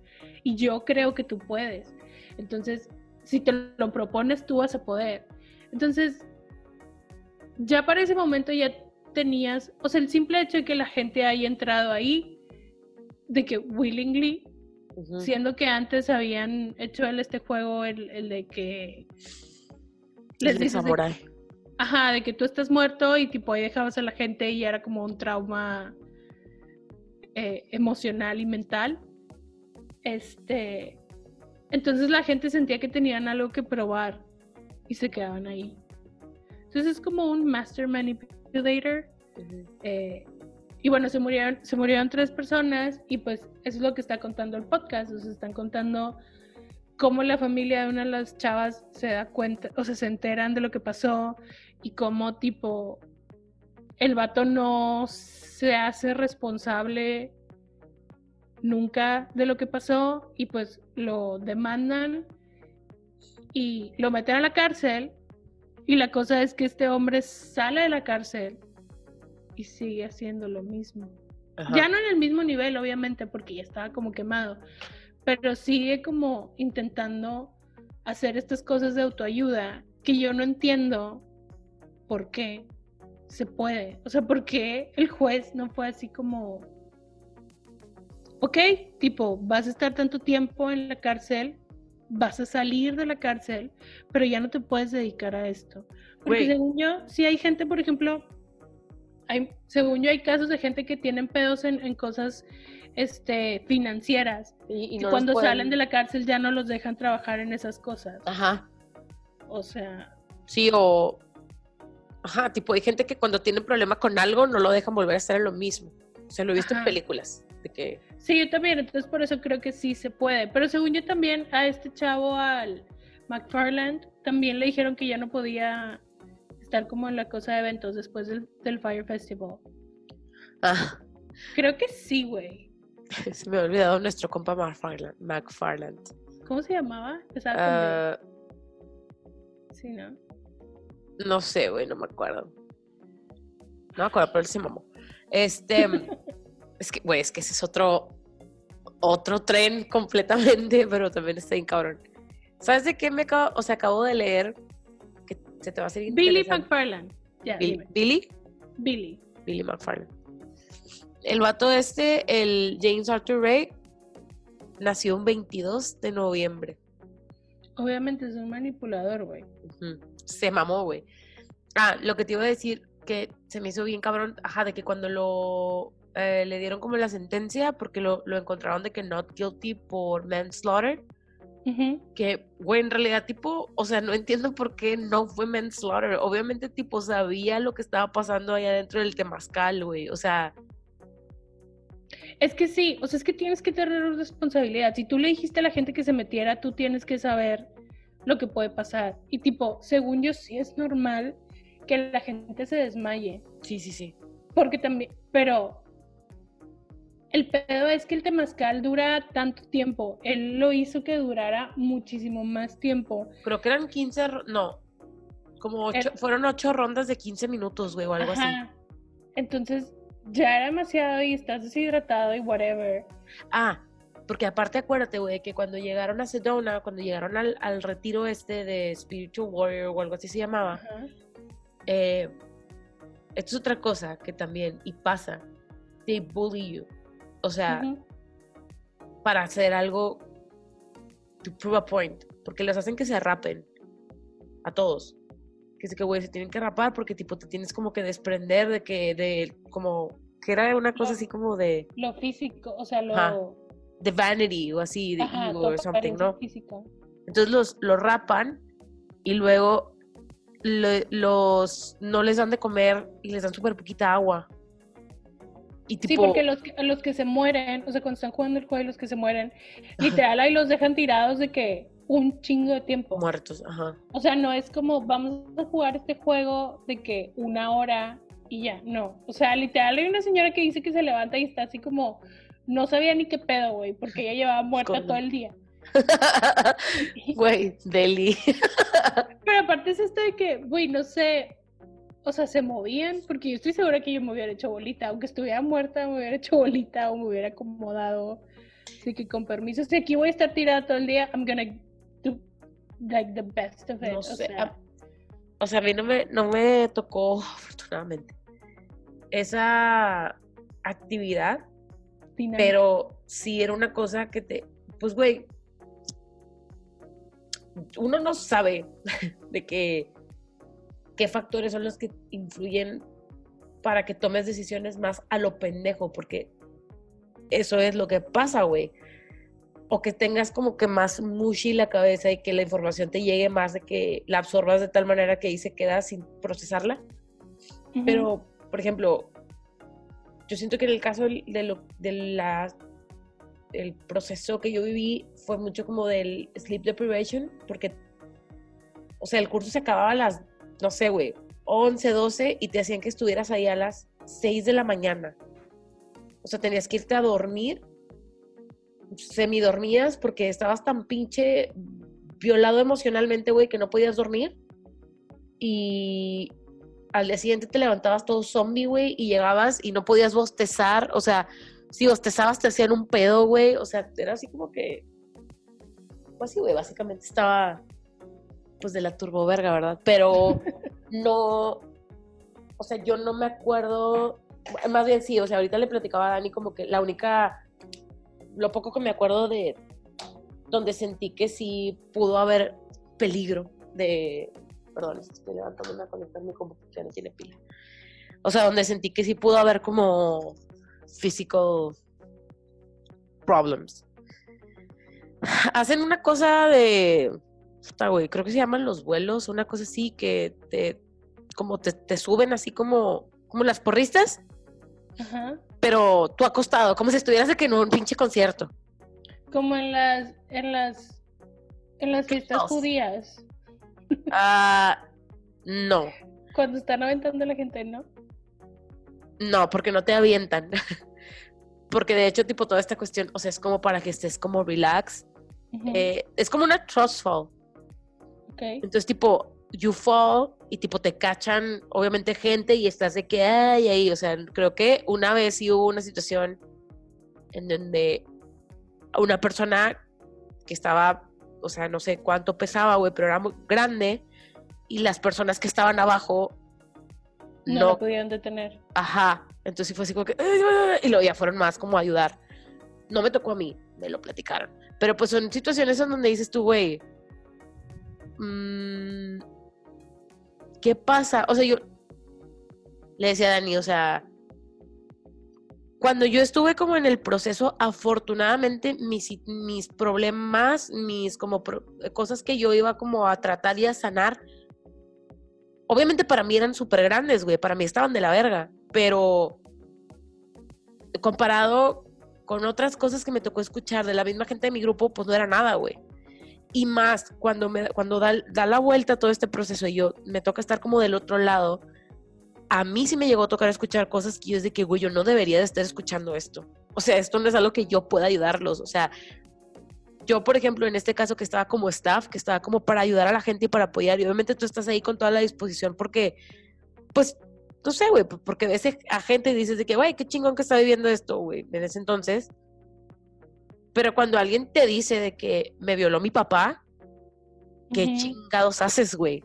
y yo creo que tú puedes. Entonces, si te lo propones, tú vas a poder. Entonces, ya para ese momento ya tenías, o sea, el simple hecho de que la gente haya entrado ahí, de que willingly, siendo que antes habían hecho el, este juego, el, el de que El de dices de-. Ajá, de que tú estás muerto y tipo ahí dejabas a la gente y era como un trauma eh, emocional y mental. Este, entonces la gente sentía que tenían algo que probar y se quedaban ahí. Entonces es como un master eh, y bueno, se murieron, se murieron tres personas y pues eso es lo que está contando el podcast. O sea, están contando cómo la familia de una de las chavas se da cuenta, o sea, se enteran de lo que pasó y cómo tipo el vato no se hace responsable nunca de lo que pasó y pues lo demandan y lo meten a la cárcel y la cosa es que este hombre sale de la cárcel y sigue haciendo lo mismo. Ajá. Ya no en el mismo nivel, obviamente, porque ya estaba como quemado, pero sigue como intentando hacer estas cosas de autoayuda que yo no entiendo por qué se puede. O sea, por qué el juez no fue así como, ok, tipo, vas a estar tanto tiempo en la cárcel, vas a salir de la cárcel, pero ya no te puedes dedicar a esto. Porque según yo, sí hay gente, por ejemplo, hay, según yo hay casos de gente que tienen pedos en, en cosas este, financieras. Y, no cuando pueden- salen de la cárcel ya no los dejan trabajar en esas cosas. Ajá. O sea, Sí, o. Ajá, tipo, hay gente que cuando tiene problema con algo no lo dejan volver a hacer en lo mismo. O sea, lo he visto en películas. De que. sí, yo también, entonces por eso creo que sí se puede. Pero según yo también a este chavo, al McFarland, también le dijeron que ya no podía estar como en la cosa de eventos después del, del Fire Festival. Ah, Creo que sí, güey. se me ha olvidado nuestro compa McFarland. McFarland. ¿Cómo se llamaba? Empezaba con. Ah, Sí, ¿no? no sé, güey, no me acuerdo. No me acuerdo, pero él se mamó. Este. es que, güey, es que ese es otro. Otro tren completamente, pero también está bien cabrón. ¿Sabes de qué me acabo? O sea, acabo de leer que se te va a hacer Billy. McFarland. Ya, Bill- dime. Billy. Billy. Billy McFarland. El vato este, el James Arthur Ray, nació un 22 de noviembre. Obviamente es un manipulador, güey. Se mamó, güey. Ah, lo que te iba a decir, que se me hizo bien cabrón, ajá, de que cuando lo eh, le dieron como la sentencia, porque lo, lo encontraron de que not guilty por manslaughter, Ujú. que, güey, en realidad, tipo, o sea, no entiendo por qué no fue manslaughter. Obviamente, tipo, sabía lo que estaba pasando allá dentro del temazcal, güey. O sea, Es que sí, o sea, es que tienes que tener responsabilidad. Si tú le dijiste a la gente que se metiera, tú tienes que saber lo que puede pasar. Y tipo, según yo sí es normal que la gente se desmaye. sí, sí, sí. Porque también, pero el pedo es que el temazcal dura tanto tiempo. Él lo hizo que durara muchísimo más tiempo. Creo que eran 15, ro- no, como ocho, Era- fueron ocho rondas de 15 minutos, güey, o algo así. Ajá. Entonces, ya era demasiado y estás deshidratado y whatever. Ah, porque aparte acuérdate, güey, que cuando llegaron a Sedona, cuando llegaron al, al retiro este de Spiritual Warrior o algo así se llamaba, Ajá. Eh, esto es otra cosa que también, y pasa, they bully you. O sea, para hacer algo, to prove a point, porque los hacen que se rapen a todos. Que que, güey, se tienen que rapar porque, tipo, te tienes como que desprender de que, de, como, que era una cosa Lo- así como de, Lo físico, o sea, lo... De vanity o así, de Ajá, ego or something, ¿no? física. Entonces los, los rapan y luego le- los no les dan de comer y les dan súper poquita agua. Y Sí, porque los los que se mueren, o sea, cuando están jugando el juego y los que se mueren, literal ahí los dejan tirados de que un chingo de tiempo. muertos, ajá. O sea, no es como vamos a jugar este juego de que una hora y ya, no. O sea, literal hay una señora que dice que se levanta y está así como, no sabía ni qué pedo, güey, porque ella llevaba muerta Con- todo el día. Güey, Deli. Pero aparte es esto de que, güey, no sé, o sea, se movían, porque yo estoy segura que yo me hubiera hecho bolita, aunque estuviera muerta, me hubiera hecho bolita o me hubiera acomodado. Así que con permiso, si aquí voy a estar tirada todo el día, I'm gonna do like the best of it. No o sé, sea, a- O sea, a mí no me, no me tocó, afortunadamente, esa actividad, dinámica. pero sí era una cosa que te, pues güey, uno no sabe de que, qué factores son los que influyen para que tomes decisiones más a lo pendejo, porque eso es lo que pasa, güey. O que tengas como que más mushy la cabeza y que la información te llegue más de que la absorbas de tal manera que ahí se queda sin procesarla. Pero, por ejemplo, yo siento que en el caso de, lo, de la, el proceso que yo viví fue mucho como del sleep deprivation, porque, o sea, el curso se acababa a las, no sé, güey, 11, 12 y te hacían que estuvieras ahí a las 6 de la mañana. O sea, tenías que irte a dormir, semidormías, porque estabas tan pinche violado emocionalmente, güey, que no podías dormir. Y al día siguiente te levantabas todo zombie, güey, y llegabas y no podías bostezar. O sea, si bostezabas te hacían un pedo, güey. O sea, era así como que. Pues sí, güey, básicamente estaba. Pues de la turboverga, ¿verdad? Pero no. O sea, yo no me acuerdo. Más bien sí, o sea, ahorita le platicaba a Dani como que la única. Lo poco que me acuerdo de. Donde sentí que sí pudo haber peligro de. Perdón, estoy levantándome a conectar mi computadora, no tiene pila. O sea, donde sentí que sí pudo haber como physical problems. Hacen una cosa de. puta, güey, creo que se llaman los vuelos, una cosa así que te. como te, te suben así como. como las porristas, Ajá. pero tú acostado, como si estuvieras que en un pinche concierto. Como en las, en las, en las fiestas Dios. judías, Ah, no, cuando están aventando a la gente, ¿no? no, porque no te avientan. porque de hecho, tipo, toda esta cuestión, o sea, es como para que estés como relax. Ujú, Eh, es como una trust fall. ok. Entonces, tipo, you fall y tipo te cachan, obviamente, gente y estás de que ay, ahí. O sea, creo que una vez sí hubo una situación en donde una persona que estaba, o sea, no sé cuánto pesaba, güey, pero era muy grande y las personas que estaban abajo No, no, lo pudieron detener. ajá. Entonces sí fue así como que, y luego ya fueron más como a ayudar. No me tocó a mí, me lo platicaron. Pero pues son situaciones en donde dices tú, güey, mm, ¿qué pasa? O sea, yo le decía a Dani, o sea, cuando yo estuve como en el proceso, afortunadamente mis, mis problemas, mis como cosas que yo iba como a tratar y a sanar, obviamente para mí eran súper grandes, güey, para mí estaban de la verga, pero comparado con otras cosas que me tocó escuchar de la misma gente de mi grupo, pues no era nada, güey. Y más cuando, me, cuando da, da la vuelta todo este proceso y yo me toca estar como del otro lado, a mí sí me llegó a tocar escuchar cosas que yo es de que, güey, yo no debería de estar escuchando esto. O sea, esto no es algo que yo pueda ayudarlos. O sea, yo, por ejemplo, en este caso que estaba como staff, que estaba como para ayudar a la gente y para apoyar, y obviamente tú estás ahí con toda la disposición porque, pues, no sé, güey, porque ves a gente y dices de que, güey, qué chingón que está viviendo esto, güey, en ese entonces. Pero cuando alguien te dice de que me violó mi papá, ¿qué chingados haces, güey?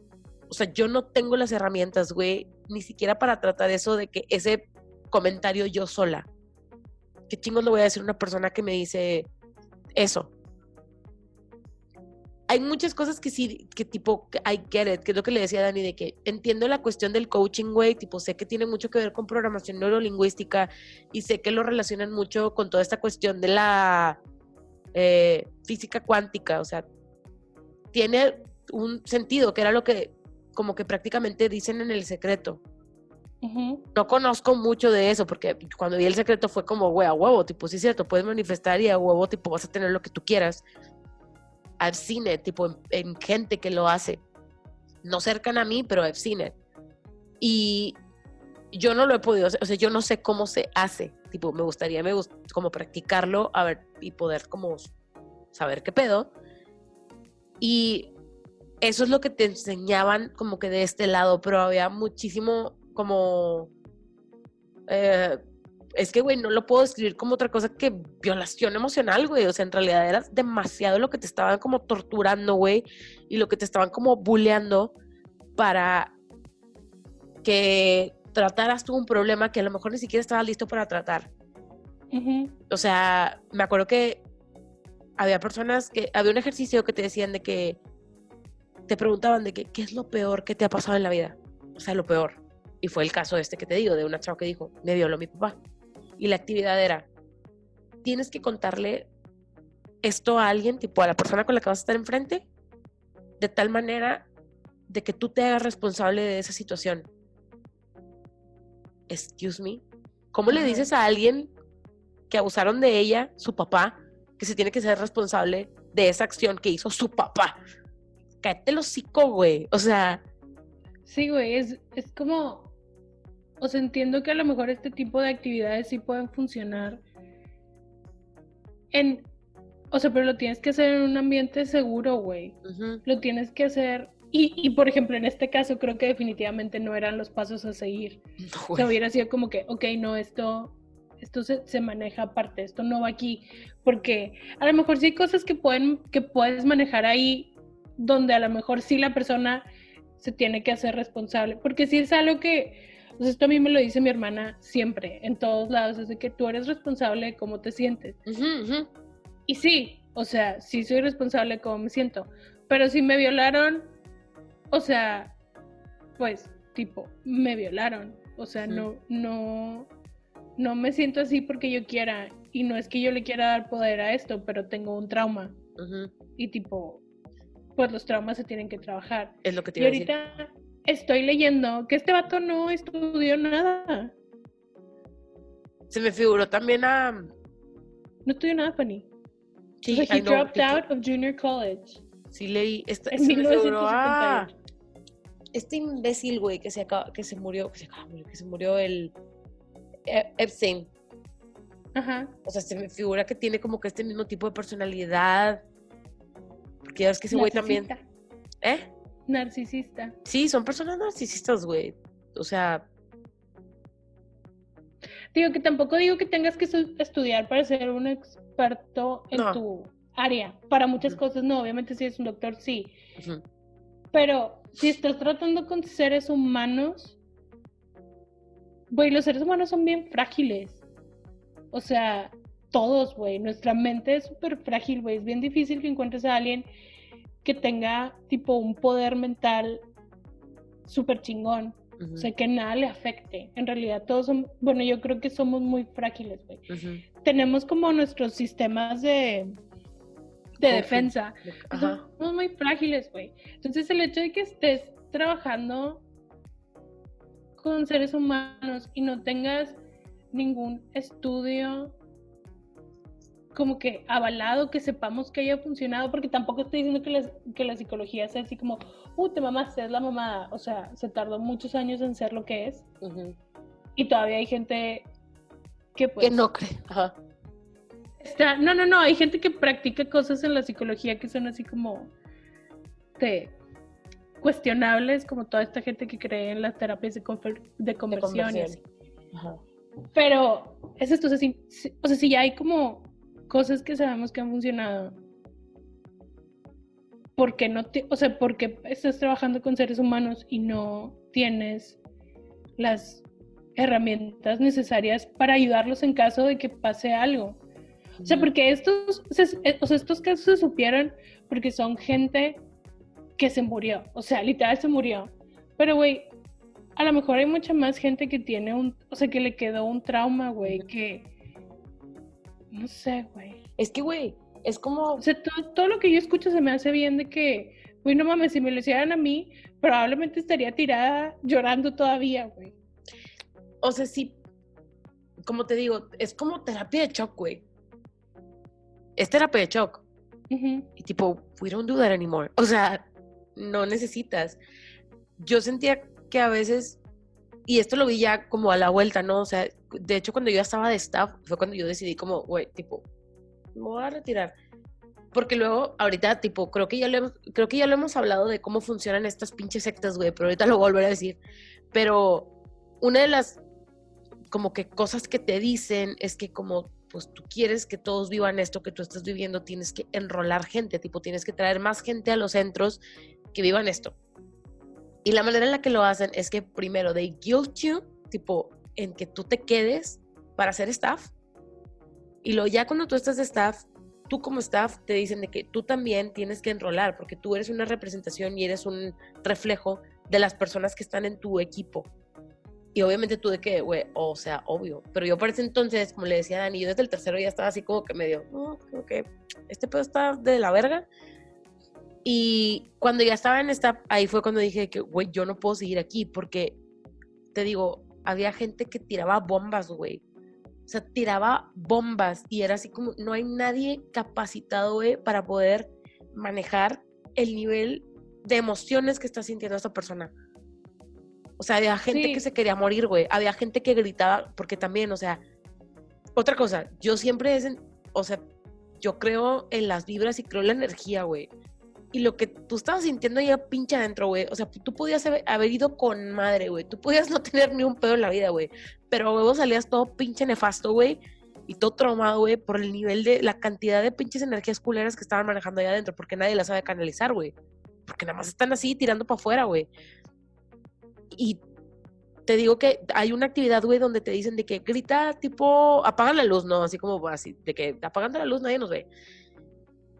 O sea, yo no tengo las herramientas, güey, ni siquiera para tratar eso de que ese comentario yo sola. ¿Qué chingos le voy a decir a una persona que me dice eso? Hay muchas cosas que sí, que tipo, I get it, que es lo que le decía a Dani, de que entiendo la cuestión del coaching, güey, tipo, sé que tiene mucho que ver con programación neurolingüística y sé que lo relacionan mucho con toda esta cuestión de la eh, física cuántica, o sea, tiene un sentido, que era lo que como que prácticamente dicen en el secreto. Ujú. No conozco mucho de eso, porque cuando vi el secreto fue como, güey, a huevo, tipo, sí es cierto, puedes manifestar y a huevo, tipo, vas a tener lo que tú quieras. Seen it, tipo, en, en gente que lo hace. No cercana a mí, pero seen it. Y yo no lo he podido hacer, o sea, yo no sé cómo se hace. Tipo, me gustaría, me gust como practicarlo, a ver, y poder como saber qué pedo. Y eso es lo que te enseñaban como que de este lado, pero había muchísimo como... eh, es que, güey, no lo puedo describir como otra cosa que violación emocional, güey. O sea, en realidad era demasiado lo que te estaban como torturando, güey, y lo que te estaban como bulleando para que trataras tú un problema que a lo mejor ni siquiera estabas listo para tratar. O sea, me acuerdo que había personas que, había un ejercicio que te decían de que, te preguntaban de que, ¿qué es lo peor que te ha pasado en la vida? O sea, lo peor. Y fue el caso este que te digo, de una chava que dijo, me violó mi papá. Y la actividad era, tienes que contarle esto a alguien, tipo a la persona con la que vas a estar enfrente, de tal manera de que tú te hagas responsable de esa situación. Excuse me. ¿Cómo le dices a alguien que abusaron de ella, su papá, que se tiene que ser responsable de esa acción que hizo su papá? Cállate el hocico, güey. O sea, Sí, güey, es, es como, o sea, entiendo que a lo mejor este tipo de actividades sí pueden funcionar en, o sea, pero lo tienes que hacer en un ambiente seguro, güey. Lo tienes que hacer, y, y por ejemplo, en este caso creo que definitivamente no eran los pasos a seguir. no, O sea, hubiera sido como que, ok, no, esto, esto se, se maneja aparte, esto no va aquí, porque a lo mejor sí hay cosas que, pueden, que puedes manejar ahí donde a lo mejor sí la persona se tiene que hacer responsable, porque sí es algo que, sea, esto a mí me lo dice mi hermana siempre, en todos lados, es de que tú eres responsable de cómo te sientes. Y sí, o sea, sí soy responsable de cómo me siento, pero si me violaron, o sea, pues, tipo, me violaron, o sea, no, no, no me siento así porque yo quiera, y no es que yo le quiera dar poder a esto, pero tengo un trauma, y tipo, pues los traumas se tienen que trabajar. Es lo que te Y iba a decir. Estoy leyendo que este vato no estudió nada, Se me figuró también a. no estudió nada, Fanny. Sí, o sea, he know, dropped que- out of junior college Sí leí. Esta, en se me figuró a 1978. este imbécil, güey, que se acaba, que se murió, que se acaba que se murió el E- Epstein. Ajá. O sea, se me figura que tiene como que este mismo tipo de personalidad. Porque ya ves que ese güey también. ¿Eh? Narcisista. Sí, son personas narcisistas, güey. O sea, Digo que tampoco digo que tengas que estu- estudiar para ser un experto en No. tu área. Para muchas cosas no, obviamente si eres un doctor sí. Pero si estás tratando con seres humanos, güey, los seres humanos son bien frágiles. O sea, todos, güey. Nuestra mente es súper frágil, güey. Es bien difícil que encuentres a alguien que tenga tipo un poder mental súper chingón. O sea, que nada le afecte. En realidad, todos son, bueno, yo creo que somos muy frágiles, güey. Tenemos como nuestros sistemas de, de defensa. Somos muy frágiles, güey. Entonces, el hecho de que estés trabajando con seres humanos y no tengas ningún estudio como que avalado, que sepamos que haya funcionado, porque tampoco estoy diciendo que la, que la psicología sea así como, uh, te mamaste, es la mamada. O sea, se tardó muchos años en ser lo que es ujú. y todavía hay gente que pues... Que no cree. Ajá. Está, no, no, no, hay gente que practica cosas en la psicología que son así como de cuestionables, como toda esta gente que cree en las terapias de, conver- de conversión. y conversión. así. Ajá. Pero es esto, o sea, si, si- o sea, si ya hay como cosas que sabemos que han funcionado, ¿por qué no te, o sea, porque estás trabajando con seres humanos y no tienes las herramientas necesarias para ayudarlos en caso de que pase algo? O sea, porque estos, eh, o sea, estos casos se supieron porque son gente que se murió. O sea, literal se murió. Pero, güey, a lo mejor hay mucha más gente que tiene un, o sea, que le quedó un trauma, güey, que, no sé, güey. Es que, güey, es como. O sea, todo, todo lo que yo escucho se me hace bien de que, güey, no mames, si me lo hicieran a mí, probablemente estaría tirada llorando todavía, güey. O sea, sí. Como te digo, es como terapia de shock, güey. Es terapia de shock. Y tipo, we don't do that anymore. O sea, no necesitas. Yo sentía que a veces, y esto lo vi ya como a la vuelta, ¿no? O sea, de hecho cuando yo estaba de staff, fue cuando yo decidí como, güey, tipo, me voy a retirar. Porque luego, ahorita, tipo, creo que ya lo creo que ya lo hemos hablado de cómo funcionan estas pinches sectas, güey, pero ahorita lo volveré a decir. Pero una de las como que cosas que te dicen es que como pues tú quieres que todos vivan esto que tú estás viviendo, tienes que enrolar gente, tipo, tienes que traer más gente a los centros que vivan esto. Y la manera en la que lo hacen es que primero they guilt you, tipo, en que tú te quedes para ser staff. Y luego ya cuando tú estás de staff, tú como staff te dicen de que tú también tienes que enrolar porque tú eres una representación y eres un reflejo de las personas que están en tu equipo. Y obviamente tú de que, güey, o sea, obvio. Pero yo por ese entonces, como le decía a Dani, yo desde el tercero ya estaba así como que medio, oh, que este pedo está de la verga. Y cuando ya estaba en esta, ahí fue cuando dije que, güey, yo no puedo seguir aquí porque, te digo, había gente que tiraba bombas, güey. O sea, tiraba bombas y era así como, no hay nadie capacitado, güey, para poder manejar el nivel de emociones que está sintiendo esta persona. O sea, había gente que se quería morir, güey. Había gente que gritaba, porque también, o sea, otra cosa, yo siempre es, o sea, yo creo en las vibras y creo en la energía, güey. Y lo que tú estabas sintiendo ya pinche adentro, güey. O sea, tú podías haber ido con madre, güey. Tú podías no tener ni un pedo en la vida, güey. Pero luego salías todo pinche nefasto, güey. Y todo traumado, güey, por el nivel de la cantidad de pinches energías culeras que estaban manejando allá adentro. Porque nadie las sabe canalizar, güey. Porque nada más están así tirando para afuera, güey. Y te digo que hay una actividad, güey, donde te dicen de que grita tipo, apagan la luz, ¿no? Así como así, de que apagando la luz nadie nos ve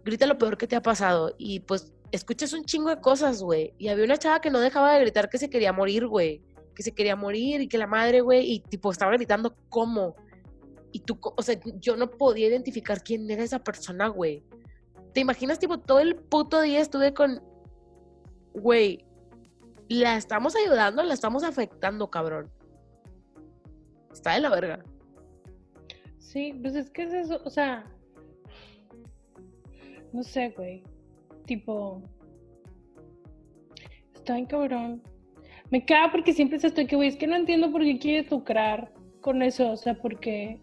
grita lo peor que te ha pasado. Y pues escuchas un chingo de cosas, güey. Y había una chava que no dejaba de gritar que se quería morir, güey. Que se quería morir y que la madre, güey, y tipo estaba gritando cómo. Y tú, o sea, yo no podía identificar quién era esa persona, güey. ¿Te imaginas, tipo, todo el puto día estuve con, güey, la estamos ayudando, la estamos afectando, cabrón. Está de la verga. Sí, pues es que es eso, o sea, no sé, güey. Tipo. Está en cabrón. Me caga porque siempre se estoy que, güey, es que no entiendo por qué quieres lucrar con eso. O sea, porque.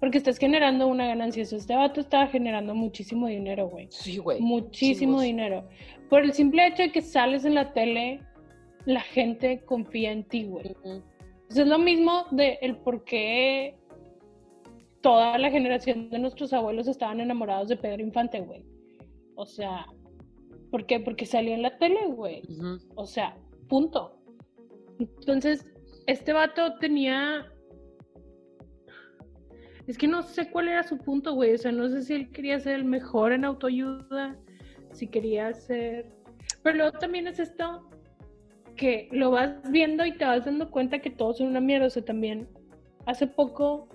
Porque estás generando una ganancia. este vato estaba generando muchísimo dinero, güey. Sí, güey. Muchísimo dinero. Por el simple hecho de que sales en la tele, la gente confía en ti, güey. es lo mismo de el por qué toda la generación de nuestros abuelos estaban enamorados de Pedro Infante, güey. O sea, ¿por qué? Porque salía en la tele, güey. O sea, punto. Entonces, este vato tenía... Es que no sé cuál era su punto, güey. O sea, no sé si él quería ser el mejor en autoayuda, si quería ser... Pero luego también es esto que lo vas viendo y te vas dando cuenta que todos son una mierda. O sea, también hace poco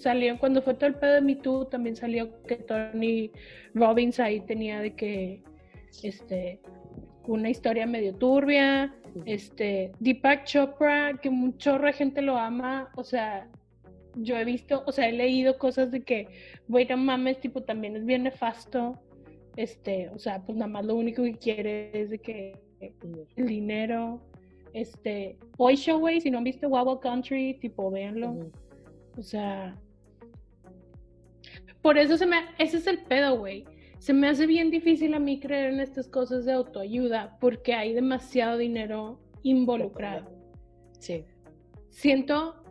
salió cuando fue todo el pedo de Me Too, también salió que Tony Robbins ahí tenía de que este una historia medio turbia, este Deepak Chopra, que mucha gente lo ama, o sea, yo he visto, o sea, he leído cosas de que, güey, no mames, tipo, también es bien nefasto, este, o sea, pues nada más lo único que quiere es de que el dinero, este, Boy Show, güey, si no han visto Wow Country, tipo, véanlo, o sea, por eso se me, ese es el pedo, güey. Se me hace bien difícil a mí creer en estas cosas de autoayuda porque hay demasiado dinero involucrado. Sí. Siento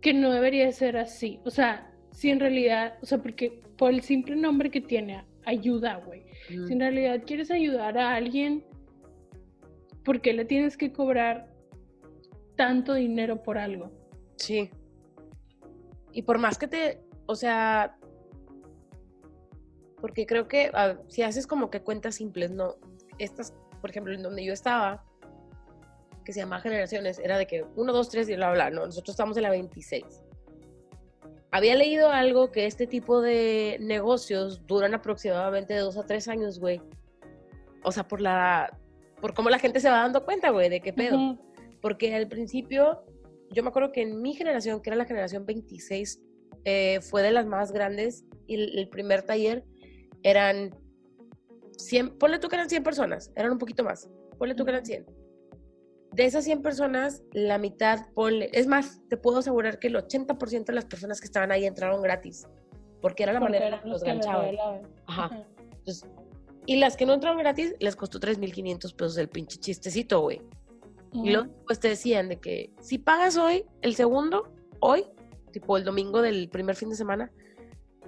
que no debería ser así. O sea, si en realidad, o sea, porque por el simple nombre que tiene, ayuda, güey. Si en realidad quieres ayudar a alguien, ¿por qué le tienes que cobrar tanto dinero por algo? Sí. Y por más que te o sea, porque creo que si haces como que cuentas simples, no, estas, por ejemplo, en donde yo estaba, que se llama Generaciones, era de que 1, 2, 3 y bla, bla, no, nosotros estamos en la 26. Había leído algo que este tipo de negocios duran aproximadamente de 2 a 3 años, güey. O sea, por la, por cómo la gente se va dando cuenta, güey, de qué pedo. Porque al principio, yo me acuerdo que en mi generación, que era la generación 26, eh, fue de las más grandes y el, primer taller eran 100, ponle tú que eran 100 personas, eran un poquito más, ponle tú que eran 100. De esas 100 personas, la mitad, ponle, es más, te puedo asegurar que el 80% de las personas que estaban ahí entraron gratis. porque era la Porque manera que los ganchaban. Ajá. Entonces, y las que no entraron gratis, les costó 3.500 pesos el pinche chistecito, güey. Y luego pues te decían de que si pagas hoy, el segundo, hoy, tipo el domingo del primer fin de semana,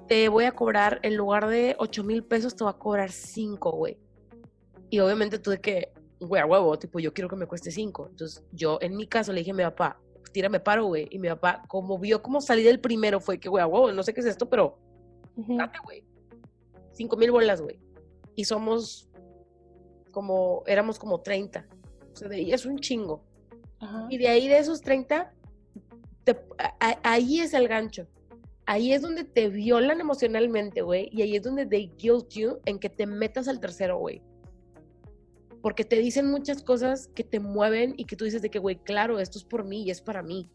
te voy a cobrar, en lugar de 8 mil pesos, te voy a cobrar 5, güey. Y obviamente tú de que, güey, a huevo, tipo, yo quiero que me cueste 5. Entonces yo, en mi caso, le dije a mi papá, tírame paro, güey. Y mi papá, como vio cómo salí del primero, fue que, güey, a huevo, no sé qué es esto, pero date, güey. 5 mil bolas, güey. Y somos como, éramos como 30. O sea, de ahí es un chingo. Ajá. Y de ahí de esos 30, te- ahí es el gancho. Ahí es donde te violan emocionalmente, güey. Y ahí es donde they guilt you en que te metas al tercero, güey. Porque te dicen muchas cosas que te mueven y que tú dices de que, güey, claro, esto es por mí y es para mí.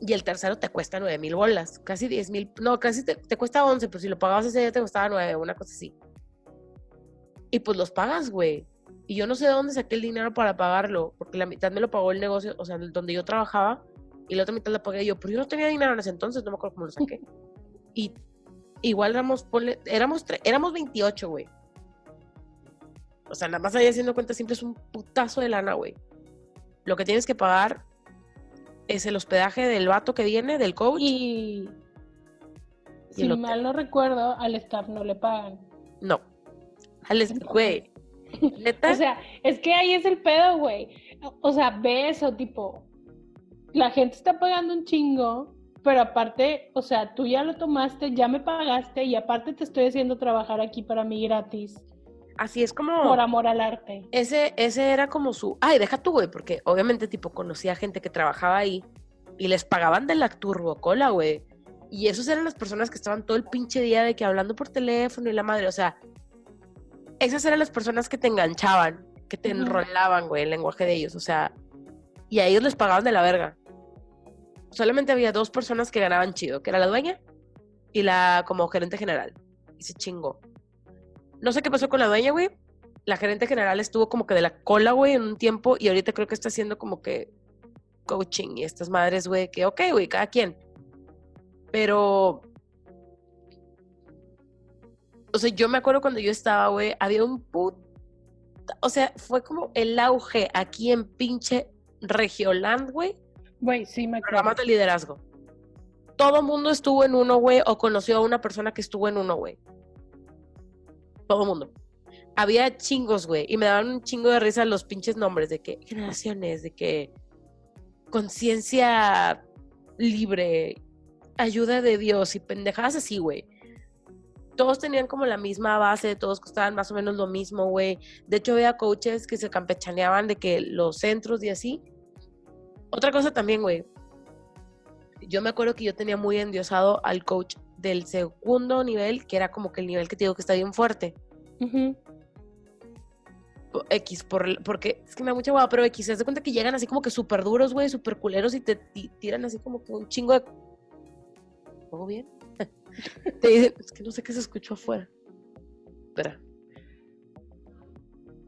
Y el tercero te cuesta 9 mil bolas, casi 10 mil, no, casi te, te cuesta 11, pero si lo pagabas ese día te costaba 9, una cosa así. Y pues los pagas, güey. Y yo no sé de dónde saqué el dinero para pagarlo, porque la mitad me lo pagó el negocio, o sea, donde yo trabajaba, y la otra mitad la pagué yo, pero yo no tenía dinero en ese entonces, no me acuerdo cómo lo saqué. Y igual éramos, ponle- éramos, éramos 28, güey. O sea, nada más ahí haciendo cuentas siempre es un putazo de lana, güey. Lo que tienes que pagar es el hospedaje del vato que viene, del coach. Y Y si mal no recuerdo, al staff no le pagan. No. Alex, güey. Neta. O sea, es que ahí es el pedo, güey. O sea, ve eso, tipo, la gente está pagando un chingo, pero aparte, o sea, tú ya lo tomaste, ya me pagaste y aparte te estoy haciendo trabajar aquí para mí gratis, así es como. por amor al arte. Ese, ese era como su. Ay, deja tú, güey, porque obviamente, tipo, conocía gente que trabajaba ahí y les pagaban de la turbocola, güey. Y esos eran las personas que estaban todo el pinche día de que hablando por teléfono y la madre, o sea, esas eran las personas que te enganchaban, que te enrolaban, güey, el lenguaje de ellos, o sea, y a ellos les pagaban de la verga. Solamente había dos personas que ganaban chido, que era la dueña y la como gerente general. Y se chingó. No sé qué pasó con la dueña, güey. La gerente general estuvo como que de la cola, güey, en un tiempo y ahorita creo que está haciendo como que coaching y estas madres, güey, que ok, güey, cada quien. Pero... O sea, yo me acuerdo cuando yo estaba, güey, había un put... O sea, fue como el auge aquí en pinche Regioland, güey, Güey, sí me acuerdo. programas de liderazgo. Todo mundo estuvo en uno, güey, o conoció a una persona que estuvo en uno, güey. Todo mundo. Había chingos, güey, y me daban un chingo de risa los pinches nombres de que generaciones, de que conciencia libre, ayuda de Dios y pendejadas así, güey. Todos tenían como la misma base, todos costaban más o menos lo mismo, güey. De hecho, había coaches que se campechaneaban de que los centros y así. Otra cosa también, güey. Yo me acuerdo que yo tenía muy endiosado al coach del segundo nivel, que era como que el nivel que te digo que está bien fuerte. X, por, porque es que me da mucha hueva, pero X, se das cuenta que llegan así como que súper duros, güey, súper culeros y te ti- tiran así como que un chingo de. ¿Todo bien? te dicen, es que no sé qué se escuchó afuera. Espera.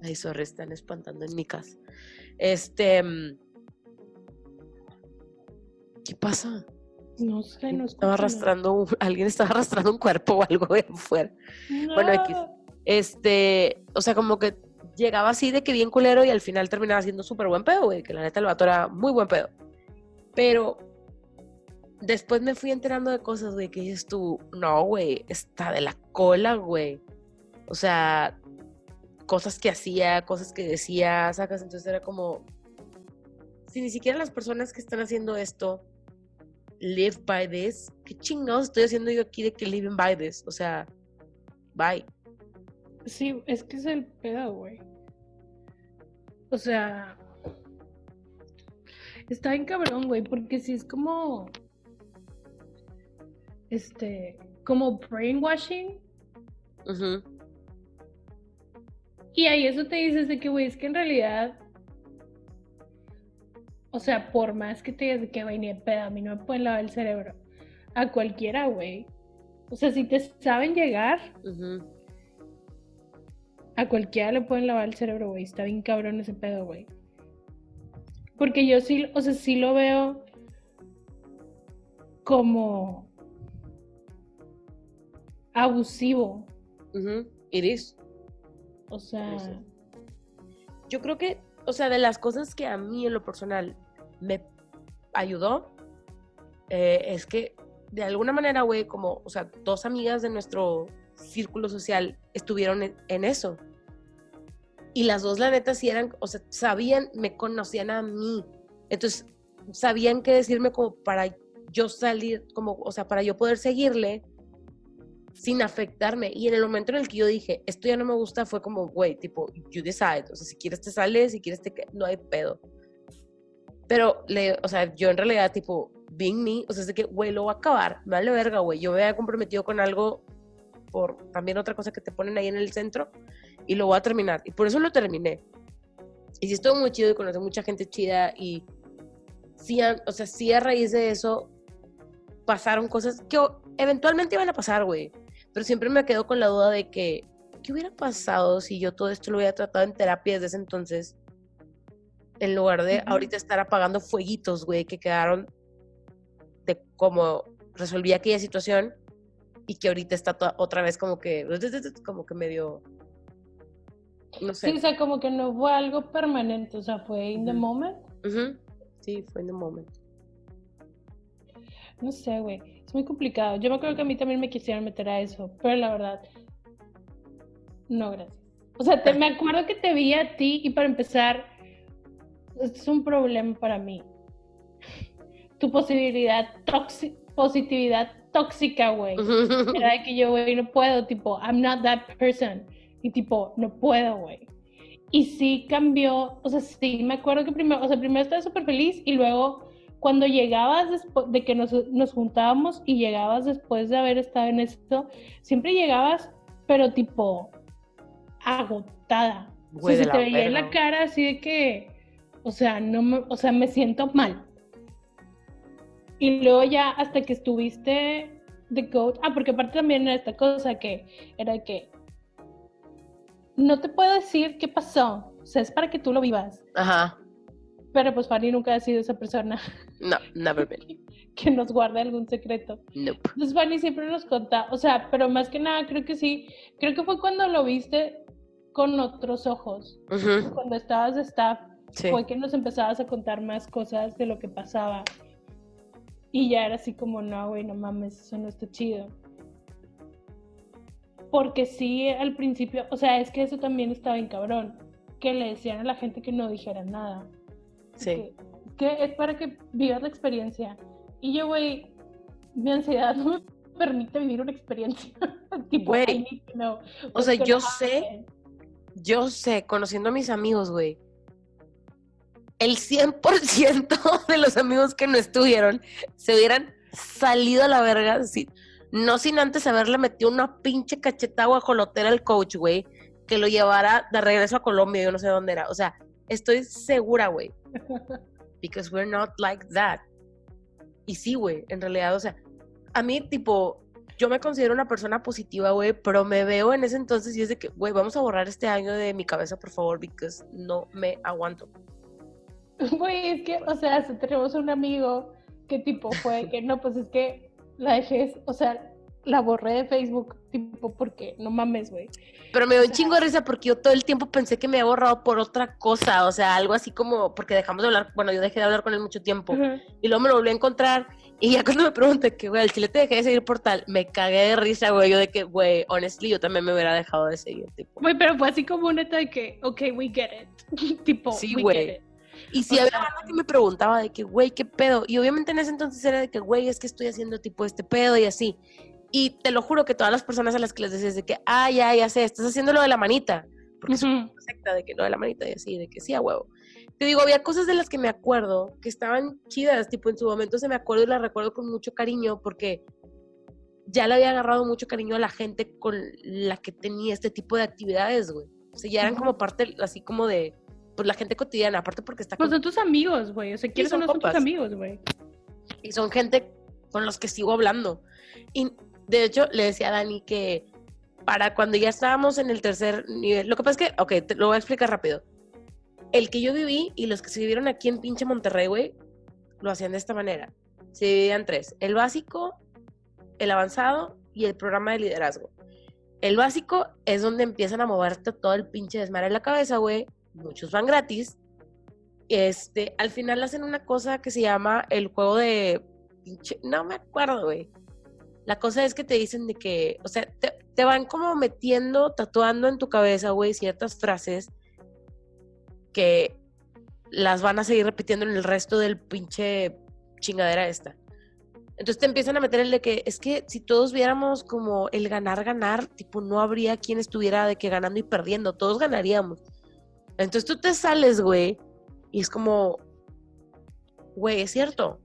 Ay, sorry, están espantando en mi casa. Este. ¿Qué pasa? No sé, no Estaba arrastrando, un- alguien estaba arrastrando un cuerpo o algo de afuera. Bueno. No. Este, o sea, como que llegaba así de que bien culero y al final terminaba siendo súper buen pedo, güey, que la neta el vato era muy buen pedo. Pero después me fui enterando de cosas, güey, que dices tú, no, güey, está de la cola, güey. O sea, cosas que hacía, cosas que decía, sacas, entonces era como, si ni siquiera las personas que están haciendo esto live by this, ¿qué chingados estoy haciendo yo aquí de que living by this? O sea, bye. Sí, es que es el pedo, güey. O sea, está bien cabrón, güey, porque si es como, este, como brainwashing, Ujú. y ahí eso te dices de que, güey, es que en realidad, o sea, por más que te digas que, güey, ni de pedo, a mí no me pueden lavar el cerebro, a cualquiera, güey. O sea, si te saben llegar. A cualquiera le pueden lavar el cerebro, güey. Está bien cabrón ese pedo, güey. Porque yo sí, o sea, sí lo veo como. abusivo. Ujú, It is. O sea. Yo creo que, o sea, de las cosas que a mí en lo personal me ayudó, eh, es que de alguna manera, güey, como, o sea, dos amigas de nuestro círculo social estuvieron en, eso. Y las dos, la neta, sí eran, o sea, sabían, me conocían a mí. Entonces, sabían qué decirme como para yo salir, como, o sea, para yo poder seguirle sin afectarme. Y en el momento en el que yo dije, esto ya no me gusta, fue como, güey, tipo, you decide. O sea, si quieres te sales, si quieres te... No hay pedo. Pero, le, o sea, yo en realidad, tipo, being me, o sea, es de que, güey, lo voy a acabar. Me vale verga, güey. Yo me había comprometido con algo por también otra cosa que te ponen ahí en el centro y lo voy a terminar. Y por eso lo terminé. Y sí estuvo muy chido y conocí mucha gente chida y sí, o sea, sí a raíz de eso pasaron cosas que eventualmente iban a pasar, güey. Pero siempre me quedo con la duda de que, ¿qué hubiera pasado si yo todo esto lo hubiera tratado en terapia desde ese entonces? En lugar de ahorita estar apagando fueguitos, güey, que quedaron de cómo resolví aquella situación y que ahorita está otra vez como que, como que medio, no sé. sí, o sea, como que no fue algo permanente, o sea, fue in the moment. Sí, fue en el momento. No sé, güey. Es muy complicado. Yo me acuerdo que a mí también me quisieron meter a eso, pero la verdad, no, gracias. O sea, te, me acuerdo que te vi a ti y para empezar, es un problema para mí. Tu posibilidad tóxica, positividad tóxica, güey. Era que yo, güey, no puedo, tipo, I'm not that person. Y tipo, no puedo, güey. Y sí cambió, o sea, sí, me acuerdo que primero, o sea, primero estaba súper feliz y luego cuando llegabas después de que nos, nos juntábamos y llegabas después de haber estado en esto, siempre llegabas, pero tipo, agotada. O sea, Güey, se te veía en la cara así de que, o sea, no me, o sea, me siento mal. Y luego ya hasta que estuviste The Goat, ah, porque aparte también era esta cosa que era que no te puedo decir qué pasó, o sea, es para que tú lo vivas. Ajá. Pero pues Fanny nunca ha sido esa persona No, never been. que nos guarde algún secreto. Nope. Entonces Fanny siempre nos contaba, o sea, pero más que nada creo que sí, creo que fue cuando lo viste con otros ojos, Ujú. cuando estabas de staff, Sí. fue que nos empezabas a contar más cosas de lo que pasaba. Y ya era así como, no, güey, no mames, eso no está chido. Porque sí, al principio, o sea, es que eso también estaba en cabrón, que le decían a la gente que no dijera nada. Sí. Que, que es para que vivas la experiencia. Y yo, güey, mi ansiedad no me permite vivir una experiencia. tipo, Güey, know o sea, yo sé. Yo sé, conociendo a mis amigos, güey, el 100% de los amigos que no estuvieron se hubieran salido a la verga, no sin antes haberle metido una pinche cacheta guajolotera al coach, güey, que lo llevara de regreso a Colombia, yo no sé dónde era. O sea, estoy segura, güey. Because we're not like that. Y sí, güey, en realidad, o sea, a mí, tipo, yo me considero una persona positiva, güey, pero me veo en ese entonces y es de que, güey, vamos a borrar este año de mi cabeza, por favor, because no me aguanto. Güey, es que, o sea, si tenemos un amigo que tipo fue que no, pues es que la dejé, o sea, la borré de Facebook, tipo, porque no mames, güey. Pero me dio un chingo de risa porque yo todo el tiempo pensé que me había borrado por otra cosa, o sea, algo así como, porque dejamos de hablar, bueno, yo dejé de hablar con él mucho tiempo. Y luego me lo volví a encontrar. Y ya cuando me pregunté que, güey, al chile te dejé de seguir por tal, me cagué de risa, güey. Yo de que, güey, honestly, yo también me hubiera dejado de seguir, tipo. Güey, pero fue así como neta de que, ok, we get it. tipo, Sí, we güey. get it. Y O había sea- que me preguntaba de que, güey, ¿qué pedo? Y obviamente en ese entonces era de que, güey, es que estoy haciendo tipo este pedo y así. Y te lo juro que todas las personas a las que les decías de que, ah, ya, ya sé, estás haciendo lo de la manita. Porque es una Ujú. secta de que lo de la manita y así, de que sí, a huevo. Te digo, había cosas de las que me acuerdo que estaban chidas, tipo en su momento se me acuerdo y las recuerdo con mucho cariño porque ya le había agarrado mucho cariño a la gente con la que tenía este tipo de actividades, güey. O sea, ya eran como parte, así como de, pues la gente cotidiana, aparte porque está Pues con- son tus amigos, güey. O sea, ¿quiénes son son, son tus compas. amigos, güey? y son gente con los que sigo hablando. Y de hecho, le decía a Dani que para cuando ya estábamos en el tercer nivel, lo que pasa es que, ok, te lo voy a explicar rápido. El que yo viví y los que se vivieron aquí en pinche Monterrey, güey, lo hacían de esta manera. Se dividían tres: el básico, el avanzado y el programa de liderazgo. El básico es donde empiezan a moverte todo el pinche desmadre en la cabeza, güey. Muchos van gratis. Este, al final hacen una cosa que se llama el juego de no me acuerdo, güey. La cosa es que te dicen de que, o sea, te, te van como metiendo, tatuando en tu cabeza, güey, ciertas frases que las van a seguir repitiendo en el resto del pinche chingadera esta. Entonces te empiezan a meter el de que es que si todos viéramos como el ganar, ganar, tipo, no habría quien estuviera de que ganando y perdiendo, todos ganaríamos. Entonces tú te sales, güey, y es como, güey, es cierto.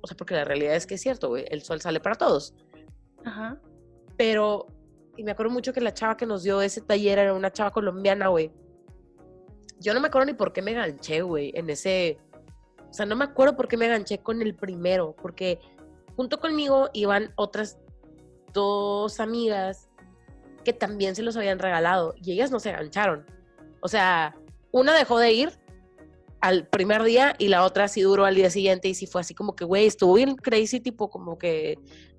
O sea, porque la realidad es que es cierto, güey, el sol sale para todos. Ajá. Pero, y me acuerdo mucho que la chava que nos dio ese taller era una chava colombiana, güey. Yo no me acuerdo ni por qué me ganché, güey, en ese... O sea, no me acuerdo por qué me ganché con el primero, porque junto conmigo iban otras dos amigas que también se los habían regalado y ellas no se gancharon. O sea, una dejó de ir al primer día y la otra sí duró al día siguiente y sí fue así como que, güey, estuvo bien crazy, tipo como que,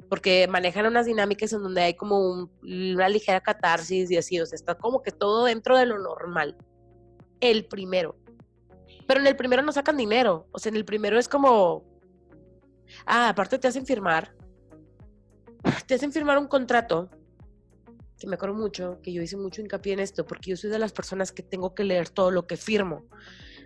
porque manejan unas dinámicas en donde hay como un- una ligera catarsis y así, o sea, está como que todo dentro de lo normal. El primero. Pero en el primero no sacan dinero, o sea, en el primero es como, ah, aparte te hacen firmar, te hacen firmar un contrato que me acuerdo mucho, que yo hice mucho hincapié en esto, porque yo soy de las personas que tengo que leer todo lo que firmo.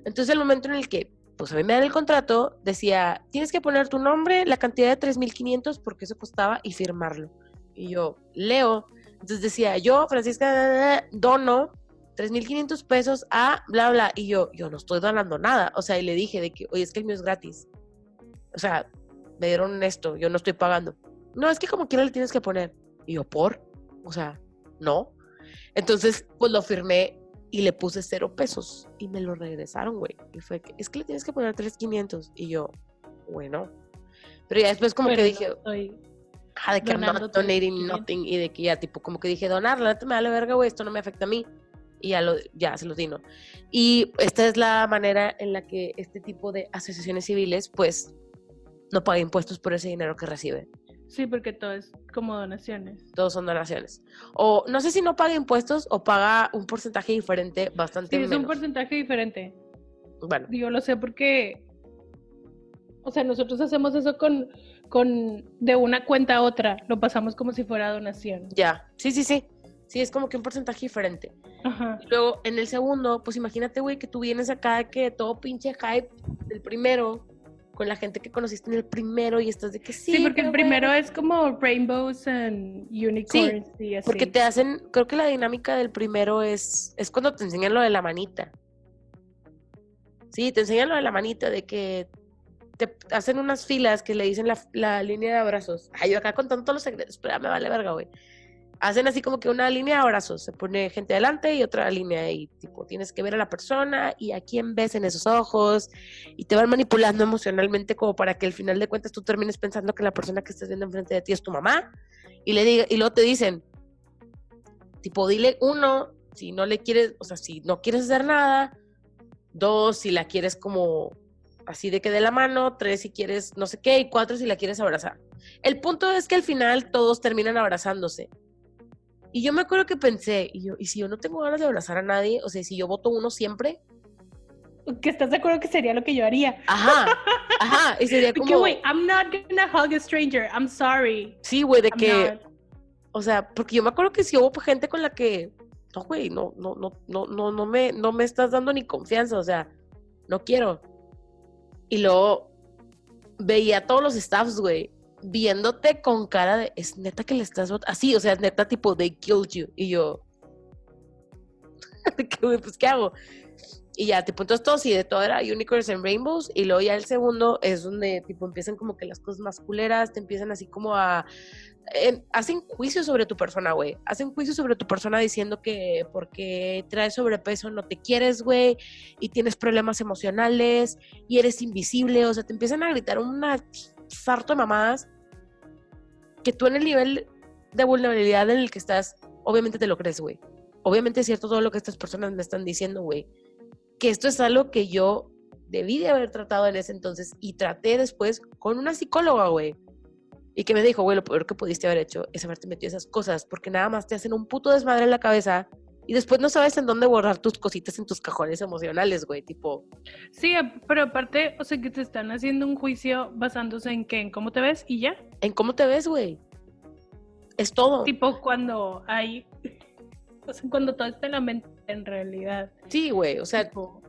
Entonces, el momento en el que, pues a mí me dan el contrato, decía, tienes que poner tu nombre, la cantidad de 3.500, porque eso costaba, y firmarlo. Y yo leo, entonces decía, yo, Francisca, dono 3.500 pesos a bla, bla, y yo, yo no estoy donando nada. O sea, y le dije de que, oye, es que el mío es gratis. O sea, me dieron esto, yo no estoy pagando. No, es que como quiera le tienes que poner. Y yo, ¿por? O sea, no. Entonces, pues lo firmé y le puse cero pesos y me lo regresaron, güey. Y fue que, es que le tienes que poner 3.500. Y yo, bueno. Pero ya después como que dije, ah, de que I'm not donating 3,500. nothing y de que ya tipo como que dije donar, la neta me vale verga, güey, esto no me afecta a mí y ya lo ya se los di, ¿no? Y esta es la manera en la que este tipo de asociaciones civiles pues no paga impuestos por ese dinero que recibe. Sí, porque todo es como donaciones. Todos son donaciones. O no sé si no paga impuestos o paga un porcentaje diferente, bastante Sí, es un porcentaje diferente. Bueno, Yo lo sé porque, o sea, nosotros hacemos eso con, con de una cuenta a otra, lo pasamos como si fuera donación. ya. Sí, sí, sí. Sí, es como que un porcentaje diferente. Ajá. Y luego, en el segundo, pues imagínate, güey, que tú vienes acá que todo pinche hype del primero, con la gente que conociste en el primero y estás de que sí. Sí, porque el primero es como rainbows and unicorns y así. Porque te hacen, creo que la dinámica del primero es, es cuando te enseñan lo de la manita. Sí, te enseñan lo de la manita, de que te hacen unas filas que le dicen la, la línea de abrazos. Ay, yo acá contando todos los secretos, pero me vale verga, güey. Hacen así como que una línea de abrazos, se pone gente adelante y otra línea y tipo tienes que ver a la persona y a quién ves en esos ojos y te van manipulando emocionalmente como para que al final de cuentas tú termines pensando que la persona que estás viendo enfrente de ti es tu mamá y le diga y luego te dicen tipo dile uno si no le quieres, o sea, si no quieres hacer nada, dos si la quieres como así de que de la mano, tres si quieres no sé qué y cuatro si la quieres abrazar. El punto es que al final todos terminan abrazándose. Y yo me acuerdo que pensé, y yo, ¿y si yo no tengo ganas de abrazar a nadie? O sea, si yo voto uno siempre, Que estás de acuerdo que sería lo que yo haría. ajá, ajá, y sería Porque, como, wait, I'm not gonna hug a stranger. I'm sorry. sí, güey, de I'm que, not. o sea, porque yo me acuerdo que si hubo gente con la que, no, güey, no, no, no, no, no, no me, no me estás dando ni confianza, o sea, no quiero. Y luego veía a todos los staffs, güey, viéndote con cara de, es neta que le estás vot-?" así, o sea, neta tipo, they killed you. Y yo, pues, ¿qué hago? Y ya, tipo, entonces todo sí, de todo era Unicorns and Rainbows. Y luego ya el segundo es donde, tipo, empiezan como que las cosas más culeras, te empiezan así como a. hacen juicio sobre tu persona, güey. Hacen juicio sobre tu persona diciendo que porque traes sobrepeso no te quieres, güey. Y tienes problemas emocionales. Y eres invisible. O sea, te empiezan a gritar una sarto de mamadas. Que tú en el nivel de vulnerabilidad en el que estás, obviamente te lo crees, güey. Obviamente es cierto todo lo que estas personas me están diciendo, güey que esto es algo que yo debí de haber tratado en ese entonces y traté después con una psicóloga, güey. Y que me dijo, güey, lo peor que pudiste haber hecho es haberte metido esas cosas, porque nada más te hacen un puto desmadre en la cabeza y después no sabes en dónde borrar tus cositas en tus cajones emocionales, güey, tipo. Sí, pero aparte, o sea, que te están haciendo un juicio basándose en qué, en cómo te ves y ya. En cómo te ves, güey. Es todo. Tipo cuando hay, o sea, cuando todo está en la mente en realidad. Sí, güey, o sea. Tipo,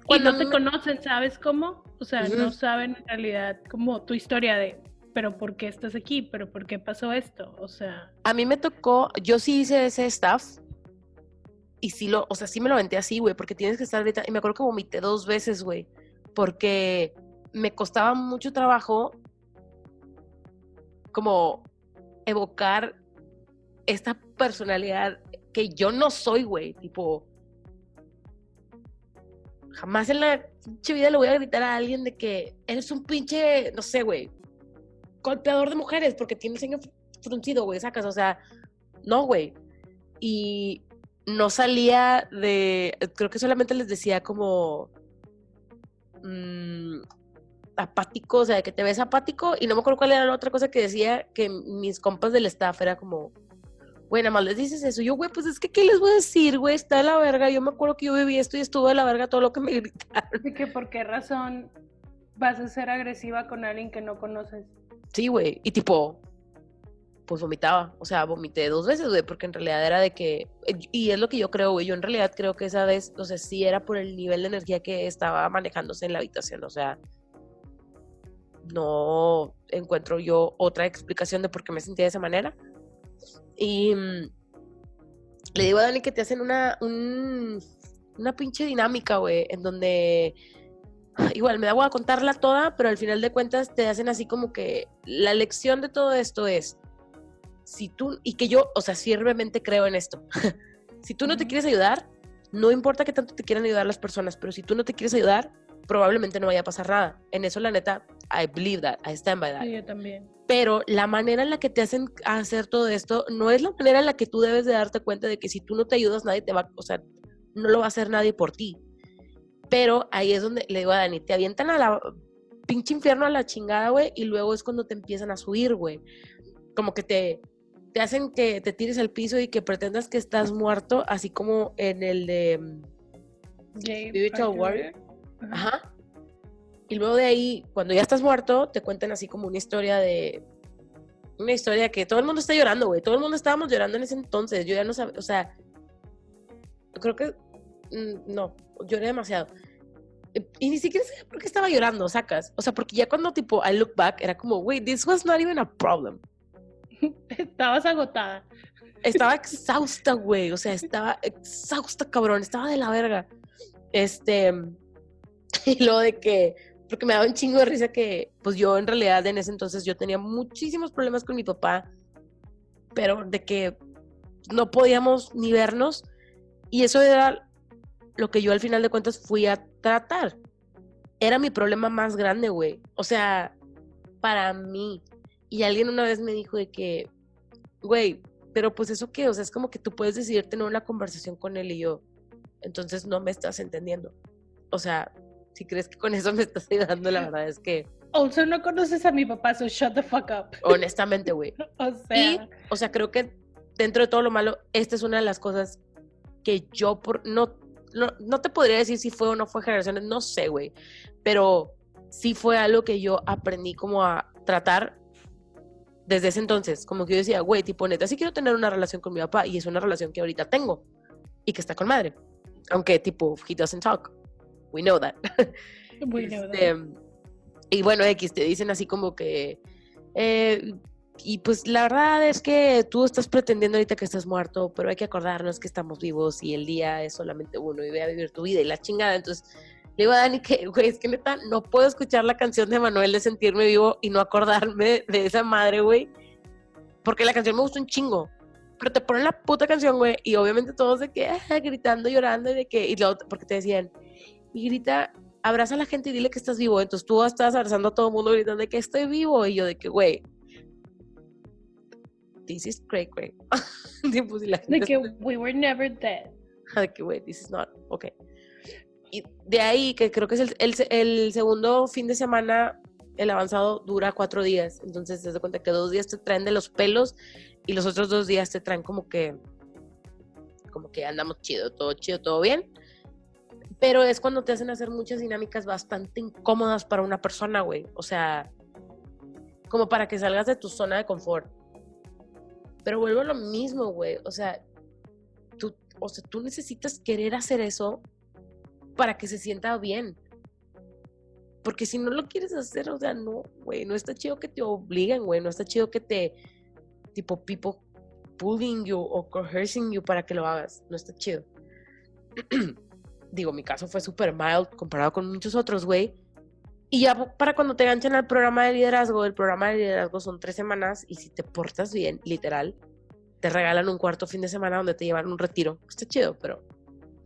y cuando no te conocen, ¿sabes cómo? O sea, no saben en realidad como tu historia de, pero ¿por qué estás aquí? ¿Pero por qué pasó esto? O sea, A mí me tocó, yo sí hice ese staff. Y sí lo, o sea, sí me lo aventé así, güey, porque tienes que estar ahorita. Y me acuerdo que vomité dos veces, güey, porque me costaba mucho trabajo como evocar esta personalidad que yo no soy, güey, tipo. Jamás en la pinche vida le voy a gritar a alguien de que eres un pinche, no sé, güey, golpeador de mujeres porque tiene el ceño fruncido, güey, sacas, o sea, no, güey. Y no salía de, creo que solamente les decía como mm, apático, o sea, que te ves apático y no me acuerdo cuál era la otra cosa que decía que mis compas del staff era como, nada más les dices eso. Yo, güey, pues es que, ¿qué les voy a decir, güey? Está de la verga. Yo me acuerdo que yo viví esto y estuvo de la verga todo lo que me gritaron. de que por qué razón vas a ser agresiva con alguien que no conoces. Sí, güey. Y tipo, pues vomitaba. O sea, vomité dos veces, güey, porque en realidad era de que. Y es lo que yo creo, güey. Yo en realidad creo que esa vez, o sea, sí era por el nivel de energía que estaba manejándose en la habitación. O sea, no encuentro yo otra explicación de por qué me sentía de esa manera. Y mm, le digo a Dani que te hacen una, un- una pinche dinámica, güey, en donde igual me da a contarla toda, pero al final de cuentas te hacen así como que la lección de todo esto es, si tú, y que yo, o sea, firmemente creo en esto, si tú no te quieres ayudar, no importa que tanto te quieran ayudar las personas, pero si tú no te quieres ayudar, probablemente no vaya a pasar nada. En eso, la neta, I believe that, I stand by that Sí, yo también. pero la manera en la que te hacen hacer todo esto no es la manera en la que tú debes de darte cuenta de que si tú no te ayudas nadie te va, o sea, no lo va a hacer nadie por ti. Pero ahí es donde le digo a Dani, te avientan a la pinche infierno a la chingada, güey, y luego es cuando te empiezan a subir, güey. Como que te, te hacen que te tires al piso y que pretendas que estás muerto, así como en el de... mm, Spiritual. Warrior. Ajá. Y luego de ahí, cuando ya estás muerto, te cuentan así como una historia de. Una historia que todo el mundo está llorando, güey. Todo el mundo estábamos llorando en ese entonces. Yo ya no sabía, o sea. Creo que. mm, No, lloré demasiado. Y ni siquiera sabía por qué estaba llorando, sacas. O sea, porque ya cuando tipo I look back, era como, wait, this was not even a problem. Estabas agotada. Estaba exhausta, güey. O sea, estaba exhausta, cabrón. Estaba de la verga. Este. Y luego de que. Porque me daba un chingo de risa que, pues yo en realidad en ese entonces yo tenía muchísimos problemas con mi papá. Pero de que no podíamos ni vernos. Y eso era lo que yo al final de cuentas fui a tratar. Era mi problema más grande, güey. O sea, para mí. Y alguien una vez me dijo de que, güey, pero pues eso qué, o sea, es como que tú puedes decidir tener una conversación con él y yo. Entonces no me estás entendiendo. O sea, si crees que con eso me estás ayudando, la verdad es que, Also, no conoces a mi papá, so shut the fuck up. honestamente, güey. O Y, sea, o sea, creo que dentro de todo lo malo, esta es una de las cosas que yo por, no, no, no te podría decir si fue o no fue generaciones, no sé, güey. Pero sí fue algo que yo aprendí como a tratar desde ese entonces. Como que yo decía, güey, tipo, neta, sí quiero tener una relación con mi papá y es una relación que ahorita tengo y que está con madre. Aunque, tipo, he doesn't talk. We know that. we know that. Este, y bueno, X, te dicen así como que. eh, y pues la verdad es que tú estás pretendiendo ahorita que estás muerto, pero hay que acordarnos que estamos vivos y el día es solamente uno y ve a vivir tu vida y la chingada. Entonces le digo a Dani que, güey, es que neta, no puedo escuchar la canción de Manuel de sentirme vivo y no acordarme de esa madre, güey. Porque la canción me gusta un chingo. Pero te ponen la puta canción, güey, y obviamente todos de que, ah, gritando, llorando, y de que, y luego, porque te decían, y grita, abraza a la gente y dile que estás vivo. Entonces tú estás abrazando a todo el mundo gritando de que estoy vivo. Y yo de que, güey, this is great, great. Tipo, si la De que we were never dead. de que, güey, this is not, ok. Y de ahí, que creo que es el, el, se- el segundo fin de semana el avanzado dura cuatro días. Entonces, te das cuenta que dos días te traen de los pelos y los otros dos días te traen como que, como que andamos chido, todo chido, todo bien. Pero es cuando te hacen hacer muchas dinámicas bastante incómodas para una persona, güey. O sea, como para que salgas de tu zona de confort. Pero vuelvo a lo mismo, güey. O sea, tú, o sea, tú necesitas querer hacer eso para que se sienta bien. Porque si no lo quieres hacer, o sea, no, güey, no está chido que te obliguen, güey, no está chido que te, tipo, people pulling you o coercing you para que lo hagas, no está chido. Digo, mi caso fue súper mild comparado con muchos otros, güey. Y ya para cuando te enganchan al programa de liderazgo, el programa de liderazgo son tres semanas y si te portas bien, literal, te regalan un cuarto fin de semana donde te llevan un retiro. Está chido, pero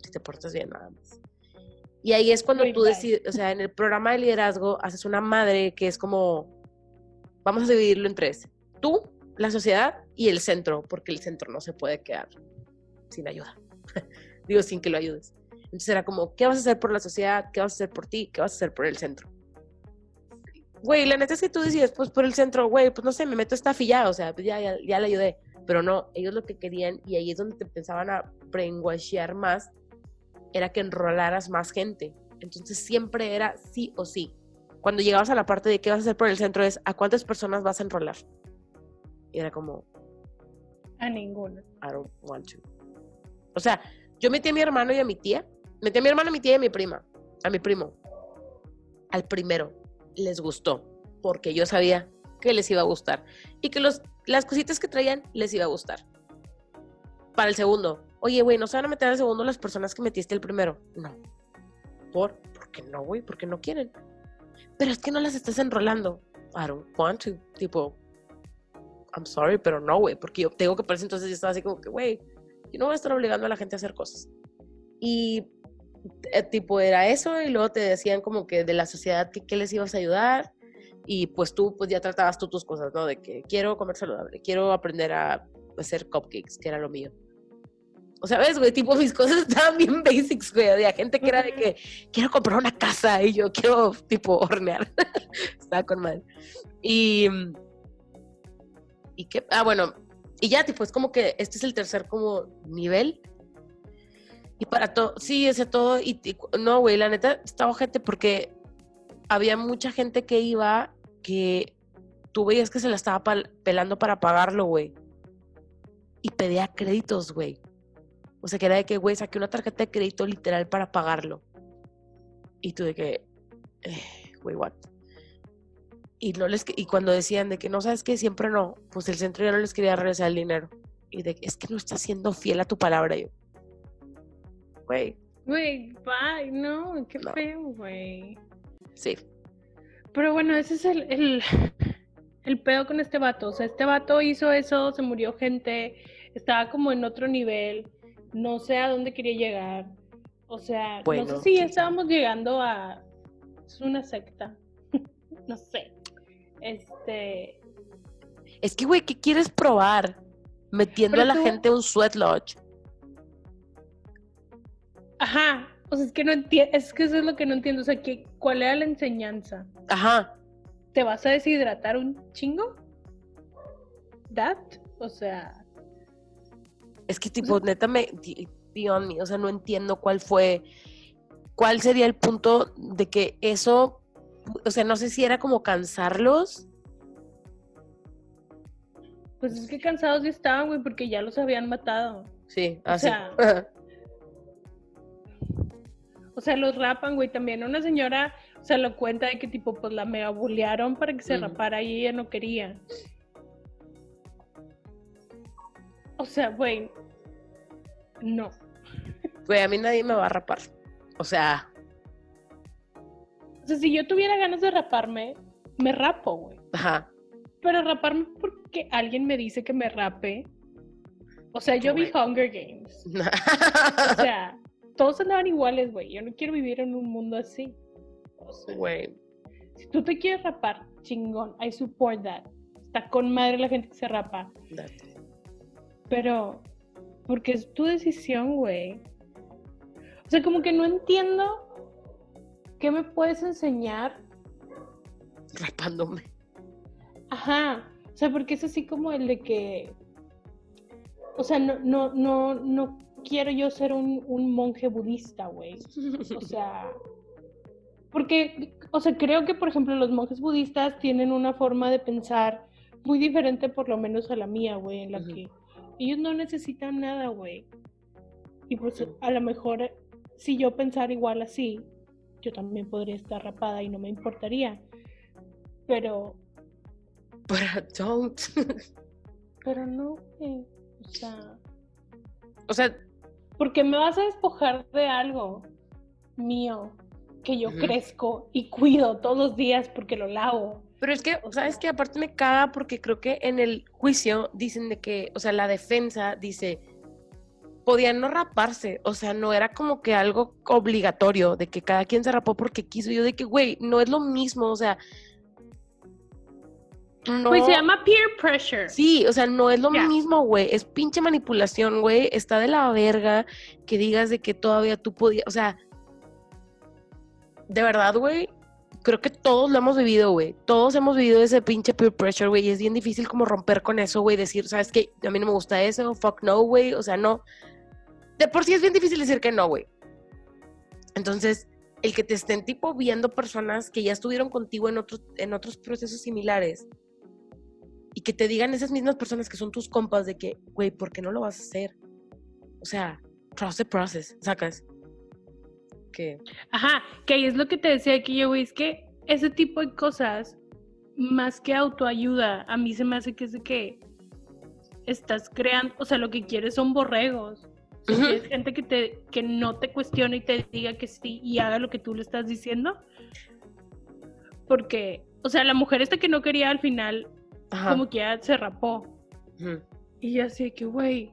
si te portas bien, nada más. Y ahí es cuando tú decides, o sea, en el programa de liderazgo haces una madre que es como, vamos a dividirlo en tres. Tú, la sociedad y el centro, porque el centro no se puede quedar sin ayuda. Digo, sin que lo ayudes. Entonces era como, ¿qué vas a hacer por la sociedad? ¿Qué vas a hacer por ti? ¿Qué vas a hacer por el centro? Güey, la neta es que tú decías, pues por el centro, güey, pues no sé, me meto esta filla, o sea, pues ya, ya, ya le ayudé. Pero no, ellos lo que querían, y ahí es donde te empezaban a brainwashear más, era que enrolaras más gente. Entonces siempre era sí o sí. Cuando llegabas a la parte de qué vas a hacer por el centro es a cuántas personas vas a enrolar. Y era como... A ninguna. I don't want to. O sea, yo metí a mi hermano y a mi tía. Metí a mi hermano, a mi tía y a mi prima. A mi primo. Al primero. Les gustó. Porque yo sabía que les iba a gustar. Y que los, las cositas que traían les iba a gustar. Para el segundo, oye, güey, ¿no se van a meter al segundo las personas que metiste el primero? No. ¿Por? ¿Por qué no, güey? Porque no quieren. Pero es que no las estás enrolando. I don't want to. Tipo, I'm sorry, pero no, güey. Porque yo tengo que por entonces yo estaba así como que, güey, yo no voy a estar obligando a la gente a hacer cosas. Y eh, tipo era eso y luego te decían como que de la sociedad que qué les ibas a ayudar y pues tú pues ya tratabas tú tus cosas, ¿no? De que quiero comer saludable, quiero aprender a hacer cupcakes, que era lo mío. O sea, ves, güey, tipo mis cosas estaban bien basics, güey. Había gente que era de que quiero comprar una casa y yo quiero, tipo, hornear. Estaba con madre. Y. Y qué. Ah, bueno. Y ya, tipo, es como que este es el tercer, como, nivel. Y para todo. Sí, ese todo. Y, no, güey, la neta, estaba gente porque había mucha gente que iba que tú veías que se la estaba pelando para pagarlo, güey. Y pedía créditos, güey. O sea, que era de que, güey, saqué una tarjeta de crédito literal para pagarlo. Y tú de que, eh, güey, what? Y, no les, y cuando decían de que no sabes que siempre no, pues el centro ya no les quería regresar el dinero. Y de que es que no estás siendo fiel a tu palabra. yo, güey. Güey, bye, no, qué feo, güey. Sí. Pero bueno, ese es el, el, el pedo con este vato. O sea, este vato hizo eso, se murió gente, estaba como en otro nivel no sé a dónde quería llegar. O sea, no sé si estábamos llegando a. Es una secta. no sé. Este. Es que, güey, ¿qué quieres probar? Metiendo a la gente un sweat lodge. Ajá. O sea, es que no entiendo. Es que eso es lo que no entiendo. O sea, que, ¿cuál era la enseñanza? Ajá. ¿Te vas a deshidratar un chingo? ¿That? O sea. Es que tipo, neta, me, beyond me, o sea, no entiendo cuál fue, cuál sería el punto de que eso, o sea, no sé si era como cansarlos. Pues es que cansados ya estaban, güey, porque ya los habían matado. Sí, así. O sea, o sea los rapan, güey, también una señora se lo cuenta de que tipo, pues la mega bullearon para que se rapara y ella no quería. O sea, güey, no. Güey, a mí nadie me va a rapar. O sea. O sea, si yo tuviera ganas de raparme, me rapo, güey. Ajá. Pero raparme porque alguien me dice que me rape. O sea, yo vi Hunger Games. o sea, todos andaban iguales, güey. Yo no quiero vivir en un mundo así. Güey. si tú te quieres rapar, chingón. I support that. Está con madre la gente que se rapa. Pero, porque es tu decisión, güey. O sea, como que no entiendo qué me puedes enseñar rapándome. Ajá. O sea, porque es así como el de que. O sea, no, no, no, no quiero yo ser un, un monje budista, güey. O sea. Porque, o sea, creo que, por ejemplo, los monjes budistas tienen una forma de pensar muy diferente, por lo menos a la mía, güey, en la que ellos no necesitan nada, güey. Y pues a lo mejor, si yo pensara igual así, yo también podría estar rapada y no me importaría. Pero, But don't. pero no, güey. O sea, o sea, porque me vas a despojar de algo mío que yo Ujú. crezco y cuido todos los días porque lo lavo. Pero es que, ¿sabes que Aparte me caga porque creo que en el juicio dicen de que, o sea, la defensa dice, podían no raparse, o sea, no era como que algo obligatorio de que cada quien se rapó porque quiso. Yo de que, güey, no es lo mismo, o sea, no. Pues se llama peer pressure. Sí, o sea, no es lo mismo, güey. Es pinche manipulación, güey. Está de la verga que digas de que todavía tú podías, o sea, de verdad, güey. Creo que todos lo hemos vivido, güey. Todos hemos vivido ese pinche peer pressure, güey. Y es bien difícil como romper con eso, güey. Decir, ¿sabes qué? A mí no me gusta eso. Fuck no, güey. O sea, no. De por sí es bien difícil decir que no, güey. Entonces, el que te estén tipo viendo personas que ya estuvieron contigo en otros, en otros procesos similares y que te digan esas mismas personas que son tus compas de que, güey, ¿por qué no lo vas a hacer? O sea, trust the process, sacas. Que, Ajá, que ahí es lo que te decía aquí yo, güey, es que ese tipo de cosas, más que autoayuda, a mí se me hace que es de que estás creando, o sea, lo que quieres son borregos. O sea, gente que, te, que no te cuestione y te diga que sí y haga lo que tú le estás diciendo. Porque, o sea, la mujer esta que no quería al final, ajá. como que ya se rapó. ujú. Y ya sé que, güey,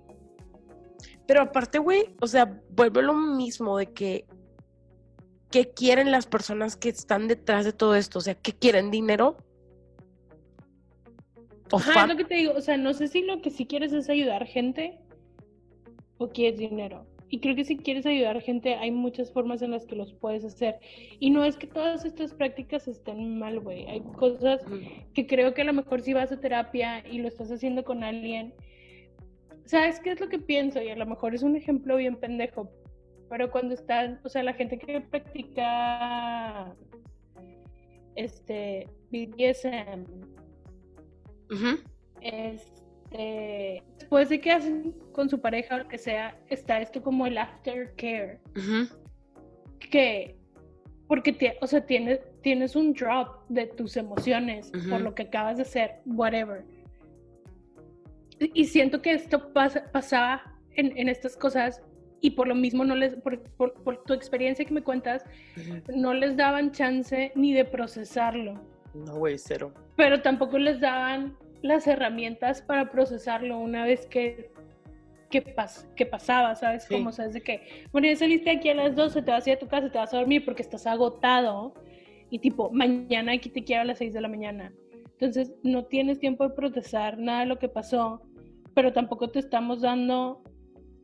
Pero aparte, güey, o sea, vuelve lo mismo de que, ¿qué quieren las personas que están detrás de todo esto? O sea, ¿qué quieren? ¿Dinero? ¿O Ajá, es lo que te digo, o sea, no sé si lo que sí quieres es ayudar gente o quieres dinero. Y creo que si quieres ayudar gente, hay muchas formas en las que los puedes hacer. Y no es que todas estas prácticas estén mal, güey. Hay cosas que creo que a lo mejor si vas a terapia y lo estás haciendo con alguien, ¿sabes qué es lo que pienso? Y a lo mejor es un ejemplo bien pendejo, pero cuando están, o sea, la gente que practica este BDSM, este, después de que hacen con su pareja o lo que sea, está esto como el aftercare, Ujú. que porque o sea, tienes, tienes un drop de tus emociones por lo que acabas de hacer, whatever. Y, y siento que esto pasa, pasaba en, en estas cosas y por lo mismo no les, por, por- por tu experiencia que me cuentas, Ujú. no les daban chance ni de procesarlo. No, güey, cero. pero tampoco les daban las herramientas para procesarlo una vez que, que, pas- que pasaba, ¿sabes? Sí. Como sabes de que, bueno, ya saliste aquí a las 12, te vas a ir a tu casa, te vas a dormir porque estás agotado y tipo, mañana aquí te quiero a las 6 de la mañana. Entonces, no tienes tiempo de procesar nada de lo que pasó, pero tampoco te estamos dando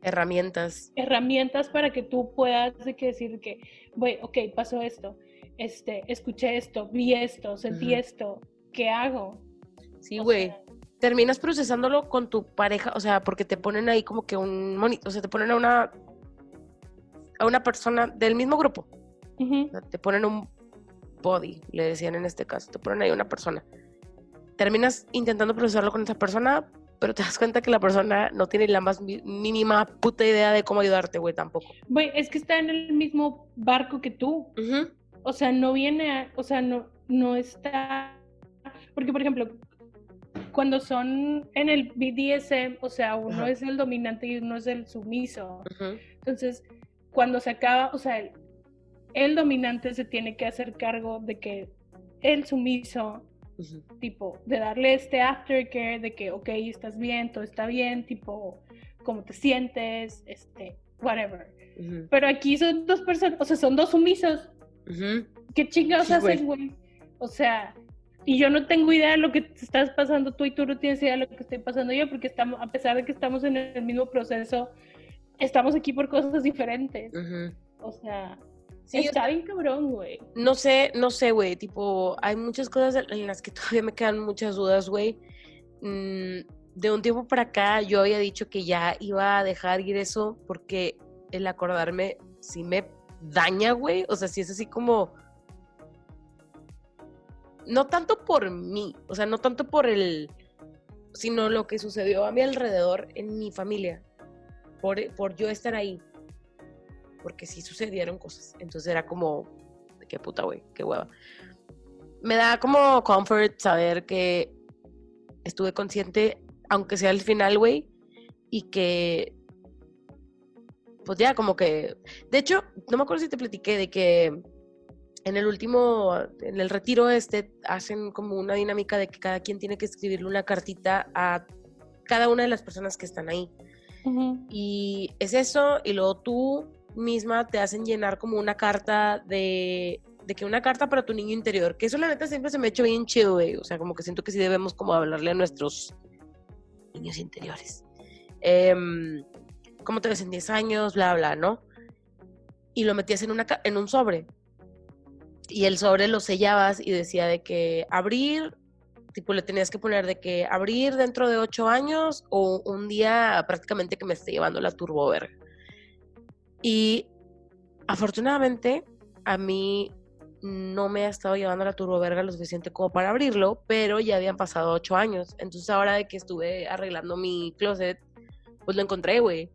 Herramientas. herramientas para que tú puedas de que decir que, güey, ok, pasó esto, este, escuché esto, vi esto, sentí esto, ¿qué hago? Sí, güey. terminas procesándolo con tu pareja, o sea, porque te ponen ahí como que un monito, o sea, te ponen a una a una persona del mismo grupo, te ponen un body, le decían en este caso, te ponen ahí una persona. Terminas intentando procesarlo con esa persona, pero te das cuenta que la persona no tiene la más mínima puta idea de cómo ayudarte, güey, tampoco. Güey, es que está en el mismo barco que tú. O sea, no viene, a- o sea, no, no está. Porque, por ejemplo, cuando son en el BDSM, o sea, uno Ajá. es el dominante y uno es el sumiso. Entonces, cuando se acaba, o sea, el, el dominante se tiene que hacer cargo de que el sumiso, tipo, de darle este aftercare, de que, ok, estás bien, todo está bien, tipo, cómo te sientes, este, whatever. Ujú, Pero aquí son dos personas, o sea, son dos sumisos. ujú. ¿Qué chingados Sí, hacen, güey? O sea, y yo no tengo idea de lo que te estás pasando tú y tú no tienes idea de lo que estoy pasando yo, porque estamos, a pesar de que estamos en el mismo proceso, estamos aquí por cosas diferentes. Ujú. O sea, Sí, Está bien cabrón, güey. no sé, no sé, güey, tipo, hay muchas cosas en las que todavía me quedan muchas dudas, güey. Mm, de un tiempo para acá yo había dicho que ya iba a dejar ir eso porque el acordarme sí me daña, güey. O sea, sí es así como... No tanto por mí, o sea, no tanto por el... sino lo que sucedió a mi alrededor en mi familia. Por, por yo estar ahí. Porque sí sucedieron cosas. Entonces era como... Qué puta, güey, qué hueva. Me da como comfort saber que estuve consciente, aunque sea al final, güey, y que, pues ya como que, de hecho, no me acuerdo si te platiqué de que en el último, en el retiro este, hacen como una dinámica de que cada quien tiene que escribirle una cartita a cada una de las personas que están ahí. Y es eso, y luego tú misma te hacen llenar como una carta de, de que una carta para tu niño interior, que eso la neta siempre se me ha hecho bien chido, güey. O sea, como que siento que sí debemos como hablarle a nuestros niños interiores. Em, ¿Cómo te ves en 10 años? Bla, bla, ¿no? Y lo metías en, una, en un sobre. Y el sobre lo sellabas y decía de que abrir, tipo le tenías que poner de que abrir dentro de 8 años o un día prácticamente que me esté llevando la turbo verga. Y afortunadamente a mí no me ha estado llevando la turbo verga lo suficiente como para abrirlo, pero ya habían pasado ocho años. Entonces ahora de que estuve arreglando mi closet, pues lo encontré, güey.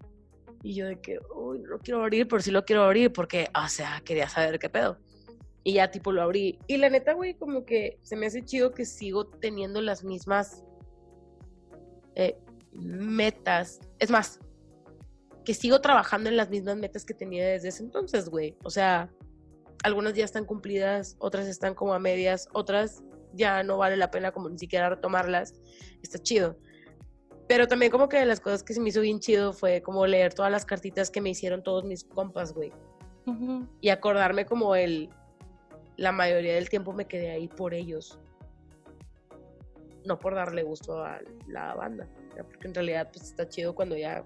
Y yo de que, uy, no lo quiero abrir, pero sí lo quiero abrir porque, o sea, quería saber qué pedo. Y ya tipo lo abrí. Y la neta, güey, como que se me hace chido que sigo teniendo las mismas eh, metas. Es más, que sigo trabajando en las mismas metas que tenía desde ese entonces, güey. O sea, algunas ya están cumplidas, otras están como a medias, otras ya no vale la pena como ni siquiera retomarlas. Está chido. Pero también como que de las cosas que se me hizo bien chido fue como leer todas las cartitas que me hicieron todos mis compas, güey. Ujú. Y acordarme como el... La mayoría del tiempo me quedé ahí por ellos. No por darle gusto a la banda. Porque en realidad pues está chido cuando ya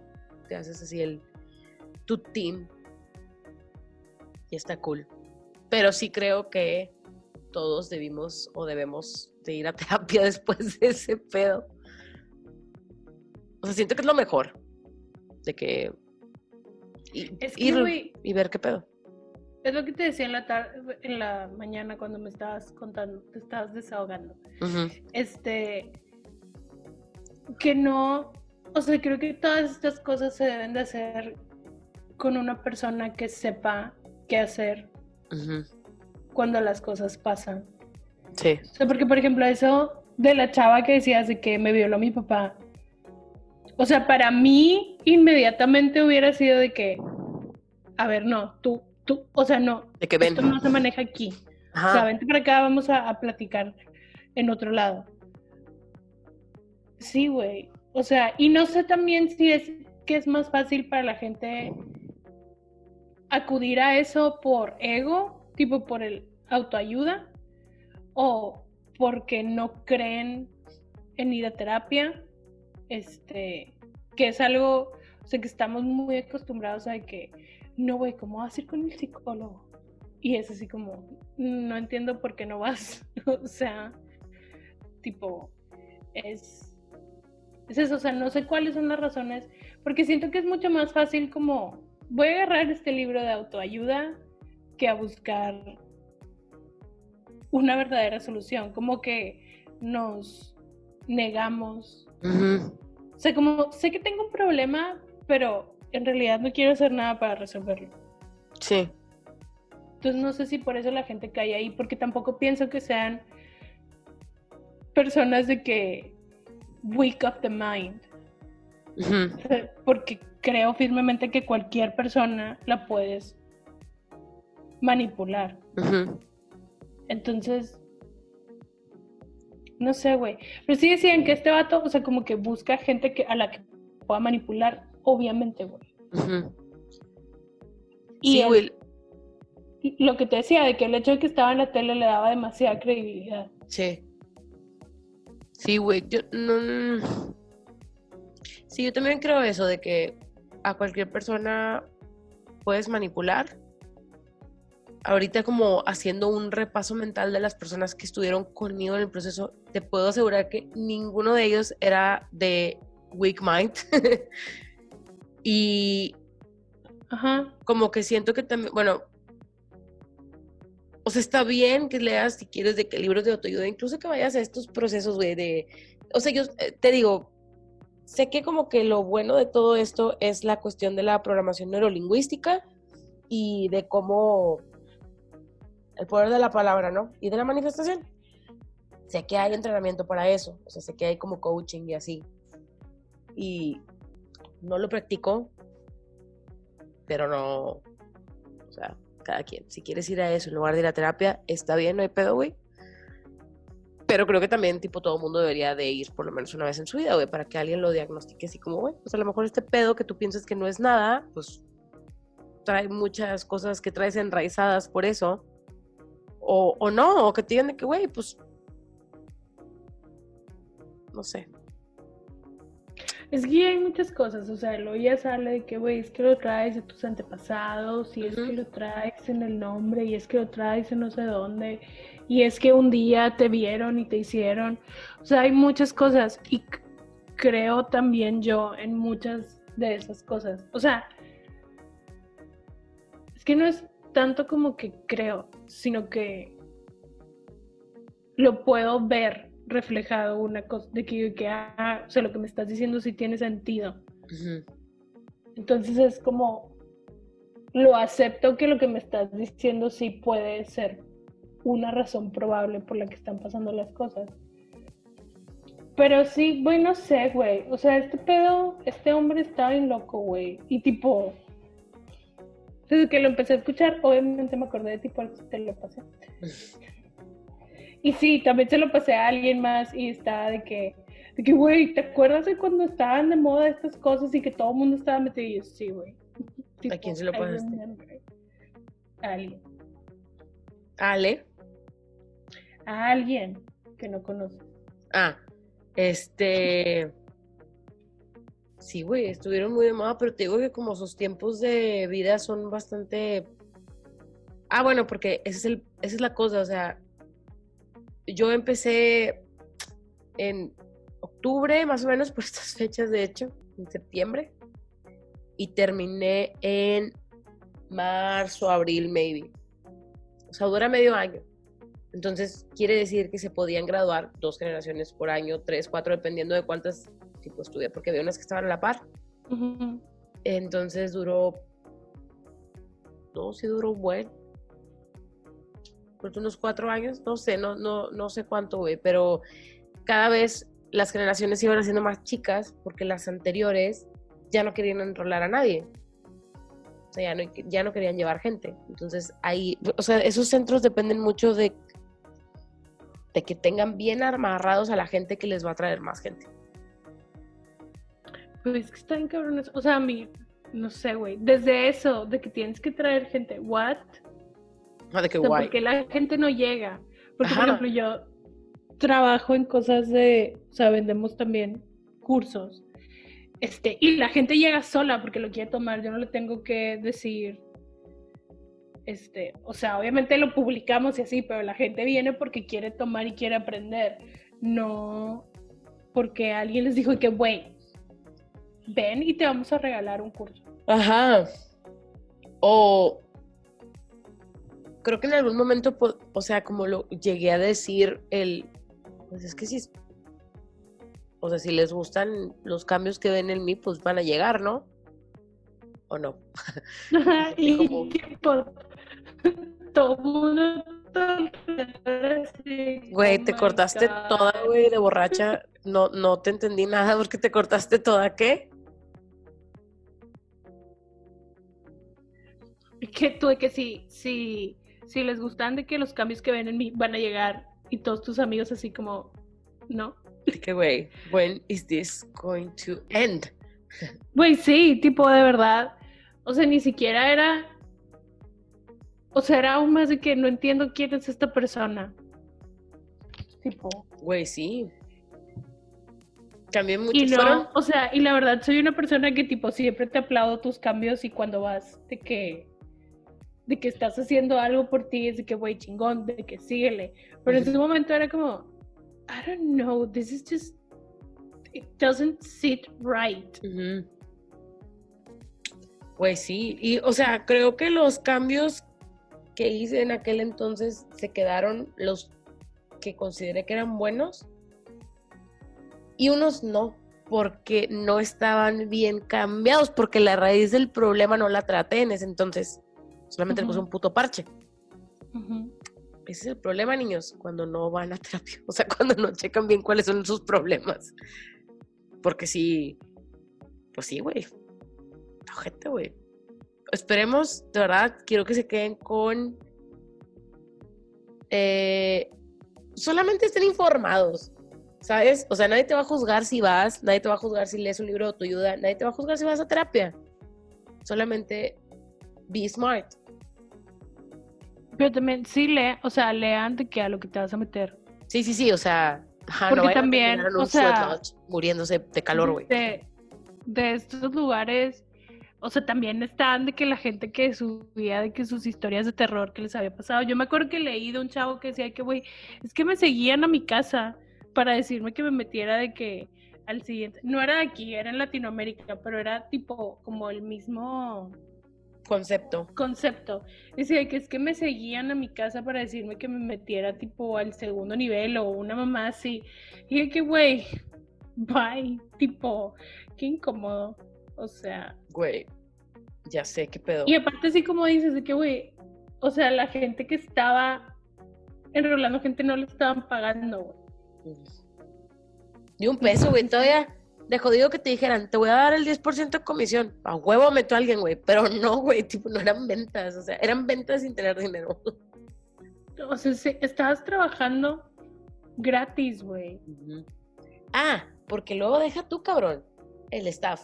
te haces así el... Tu team. Y está cool. Pero sí creo que todos debimos o debemos de ir a terapia después de ese pedo. O sea, siento que es lo mejor. De que... y- Es que, ir y ver qué pedo. es lo que te decía en la tarde, en la mañana cuando me estabas contando, te estabas desahogando. Este, que no, o sea, creo que todas estas cosas se deben de hacer con una persona que sepa qué hacer cuando las cosas pasan. Sí. O sea, porque por ejemplo eso de la chava que decías de que me violó mi papá. O sea, para mí inmediatamente hubiera sido de que, a ver, no, tú, tú, o sea, no, De que ven. esto no se maneja aquí. O sea, Ajá. vente para acá, vamos a, a platicar en otro lado. Sí, güey. O sea, y no sé también si es que es más fácil para la gente acudir a eso por ego, tipo por el autoayuda, o porque no creen en ir a terapia, este, que es algo, o sea, que estamos muy acostumbrados a que, no, güey, ¿cómo vas a ir con el psicólogo? Y es así como, no entiendo por qué no vas. o sea, tipo, es, es eso, o sea, no sé cuáles son las razones, porque siento que es mucho más fácil como, voy a agarrar este libro de autoayuda que a buscar una verdadera solución, como que nos negamos. O sea, como sé que tengo un problema, pero en realidad no quiero hacer nada para resolverlo. Sí. Entonces no sé si por eso la gente cae ahí, porque tampoco pienso que sean personas de que weak of the mind. Porque creo firmemente que cualquier persona la puedes manipular. Entonces, no sé, güey. Pero sí decían que este vato, o sea, como que busca gente que, a la que pueda manipular, obviamente, güey. Y Sí, él- güey. lo que te decía, de que el hecho de que estaba en la tele le daba demasiada credibilidad. Sí. Sí, güey. Yo no. Sí, yo también creo eso de que a cualquier persona puedes manipular. ahorita como haciendo un repaso mental de las personas que estuvieron conmigo en el proceso, te puedo asegurar que ninguno de ellos era de weak mind. y Ajá. como que siento que también, bueno, o sea, está bien que leas si quieres de que libros de autoayuda, incluso que vayas a estos procesos, güey, de, o sea, yo eh, te digo, sé que como que lo bueno de todo esto es la cuestión de la programación neurolingüística y de cómo el poder de la palabra, ¿no? Y de la manifestación. Sé que hay entrenamiento para eso, o sea, sé que hay como coaching y así. Y no lo practico, pero no, o sea, cada quien. Si quieres ir a eso en lugar de ir a terapia, está bien, no hay pedo, güey. Pero creo que también, tipo, todo mundo debería de ir por lo menos una vez en su vida, güey, para que alguien lo diagnostique así como, güey, pues a lo mejor este pedo que tú piensas que no es nada, pues trae muchas cosas que traes enraizadas por eso. O, no, o que te de que, güey, pues, no sé. Es que hay muchas cosas, o sea, lo ya sale de que, güey, es que lo traes de tus antepasados, y es que lo traes en el nombre, y es que lo traes en no sé dónde, y es que un día te vieron y te hicieron. O sea, hay muchas cosas, y creo también yo en muchas de esas cosas. O sea, es que no es tanto como que creo, sino que lo puedo ver reflejado una cosa de que, que ah, o sea, lo que me estás diciendo sí tiene sentido. Entonces es como lo acepto que lo que me estás diciendo sí puede ser una razón probable por la que están pasando las cosas. Pero sí, güey, no sé, güey. O sea, este pedo, este hombre está bien loco, güey. Y tipo, desde que lo empecé a escuchar, obviamente me acordé de ti, por eso te lo pasé. Y sí, también se lo pasé a alguien más y está de que, de que, güey, ¿te acuerdas de cuando estaban de moda estas cosas y que todo el mundo estaba metido? Y yo, sí, güey. ¿A quién se lo pasaste? A alguien. Ale. A alguien que no conoces. Ah, este. Sí, güey, estuvieron muy de moda, pero te digo que como sus tiempos de vida son bastante. Ah, bueno, porque ese es el, esa es la cosa, o sea, yo empecé en octubre, más o menos, por estas fechas, de hecho, en septiembre, y terminé en marzo, abril, maybe. O sea, dura medio año. Entonces, quiere decir que se podían graduar dos generaciones por año, tres, cuatro, dependiendo de cuántas tipo estudié, porque había unas que estaban a la par. Entonces duró, no, sí duró un buen, unos cuatro años, no sé, no, no, no sé cuánto, güey, pero cada vez las generaciones iban haciendo más chicas porque las anteriores ya no querían enrolar a nadie. O sea, ya no, ya no querían llevar gente. Entonces ahí, o sea, esos centros dependen mucho de, de que tengan bien amarrados a la gente que les va a traer más gente. Pues es que están cabrones. O sea, a mí, no sé, güey. Desde eso, de que tienes que traer gente. ¿What? Ah, de qué O sea, guay. ¿por qué la gente no llega? Porque, Ajá. por ejemplo, yo trabajo en cosas de, o sea, vendemos también cursos. Este, y la gente llega sola porque lo quiere tomar, yo no le tengo que decir, este, o sea, obviamente lo publicamos y así, pero la gente viene porque quiere tomar y quiere aprender, no porque alguien les dijo que, güey, ven y te vamos a regalar un curso. Ajá. O creo que en algún momento, o sea, como lo llegué a decir, el, pues es que si, o sea, si les gustan los cambios que ven en mí, pues van a llegar, ¿no? ¿O no? y como- tipo, todo mundo Güey, te cortaste God. toda, güey, de borracha. No, no te entendí nada porque te cortaste toda, ¿qué? Que tú que si, si, si les gustan de que los cambios que ven en mí van a llegar y todos tus amigos así como, ¿no? Que, güey, when is this going to end? Güey, sí, tipo de verdad. O sea, ni siquiera era. O sea, era aún más de que no entiendo quién es esta persona. Tipo. Güey, sí. También Y muchos no, fueron o sea, y la verdad soy una persona que tipo siempre te aplaudo tus cambios y cuando vas de que de que estás haciendo algo por ti, es de que, güey, chingón, de que síguele. Pero en ese momento era como, I don't know, this is just, it doesn't sit right. Pues sí, y o sea, creo que los cambios que hice en aquel entonces se quedaron los que consideré que eran buenos y unos no, porque no estaban bien cambiados, porque la raíz del problema no la traté en ese entonces, solamente le puse Ujú. un puto parche. Ese es el problema, niños, cuando no van a terapia, o sea, cuando no checan bien cuáles son sus problemas. Porque sí, pues sí, güey. Ojete, güey. Esperemos, de verdad, quiero que se queden con. eh, solamente estén informados, ¿sabes? O sea, nadie te va a juzgar si vas, nadie te va a juzgar si lees un libro de autoayuda, nadie te va a juzgar si vas a terapia. Solamente be smart. Pero también, sí, lee, o sea, lean de que a lo que te vas a meter. Sí, sí, sí, o sea, ajá, Porque no a también, o sea, muriéndose de calor, güey. De, de estos lugares, o sea, también están de que la gente que subía de que sus historias de terror que les había pasado. Yo me acuerdo que leí de un chavo que decía que, güey, es que me seguían a mi casa para decirme que me metiera de que al siguiente, no era de aquí, era en Latinoamérica, pero era tipo como el mismo Concepto. concepto. Decía que es que me seguían a mi casa para decirme que me metiera tipo al segundo nivel o una mamá así. Y yo que, güey, bye, tipo, qué incómodo. O sea, Güey, ya sé qué pedo. y aparte así como dices, de que, güey, o sea, la gente que estaba enrolando gente no le estaban pagando, güey. Ni un peso, güey. Todavía de jodido que te dijeran, te voy a dar el 10% de comisión. A huevo meto a alguien, güey. Pero no, güey. Tipo, no eran ventas. O sea, eran ventas sin tener dinero. O sea, sí, estabas trabajando gratis, güey. Ah, porque luego deja tú, cabrón, el staff.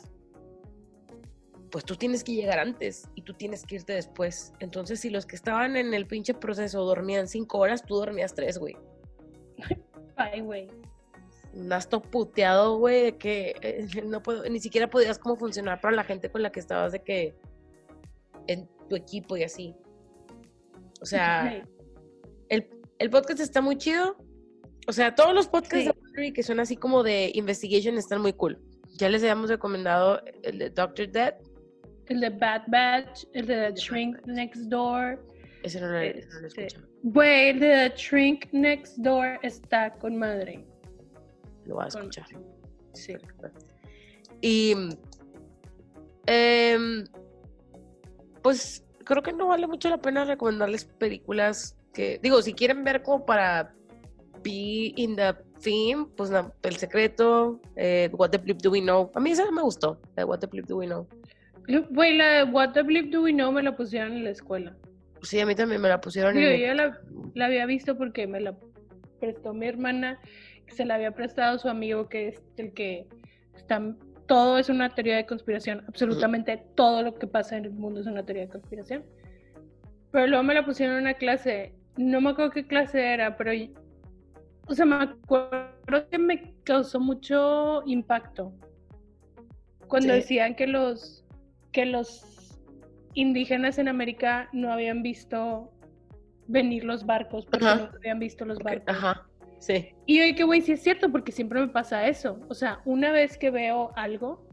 Pues tú tienes que llegar antes y tú tienes que irte después. Entonces, si los que estaban en el pinche proceso dormían cinco horas, tú dormías tres, güey. Ay, güey. Andas todo puteado, güey, de que eh, no puedo, ni siquiera podías como funcionar para la gente con la que estabas de que en tu equipo y así. O sea, el, el podcast está muy chido. O sea, todos los podcasts Sí. de que son así como de investigation están muy cool. Ya les habíamos recomendado el de Doctor Dead. El de Bad Batch, el de The Shrink Next Door. Ese no lo, ese no lo Este, escuchaba. Güey, el de The Shrink Next Door está con madre. Lo voy a escuchar. Sí. Y em, pues creo que no vale mucho la pena recomendarles películas que, digo, si quieren ver como para be in the theme, pues no, El Secreto, eh, What the Bleep Do We Know. A mí esa no me gustó, la de What the Bleep Do We Know. Güey, la de What the Bleep Do We Know me la pusieron en la escuela. Sí, a mí también me la pusieron en... yo la, la había visto porque me la prestó mi hermana, se la había prestado su amigo, que es el que está... Todo es una teoría de conspiración. Absolutamente todo lo que pasa en el mundo es una teoría de conspiración. Pero luego me la pusieron en una clase. No me acuerdo qué clase era, pero... O sea, me acuerdo que me causó mucho impacto. Cuando Sí. decían que los... Que los indígenas en América no habían visto venir los barcos porque no habían visto los barcos. Ajá, sí. Y yo dije, güey, sí es cierto, porque siempre me pasa eso. O sea, una vez que veo algo,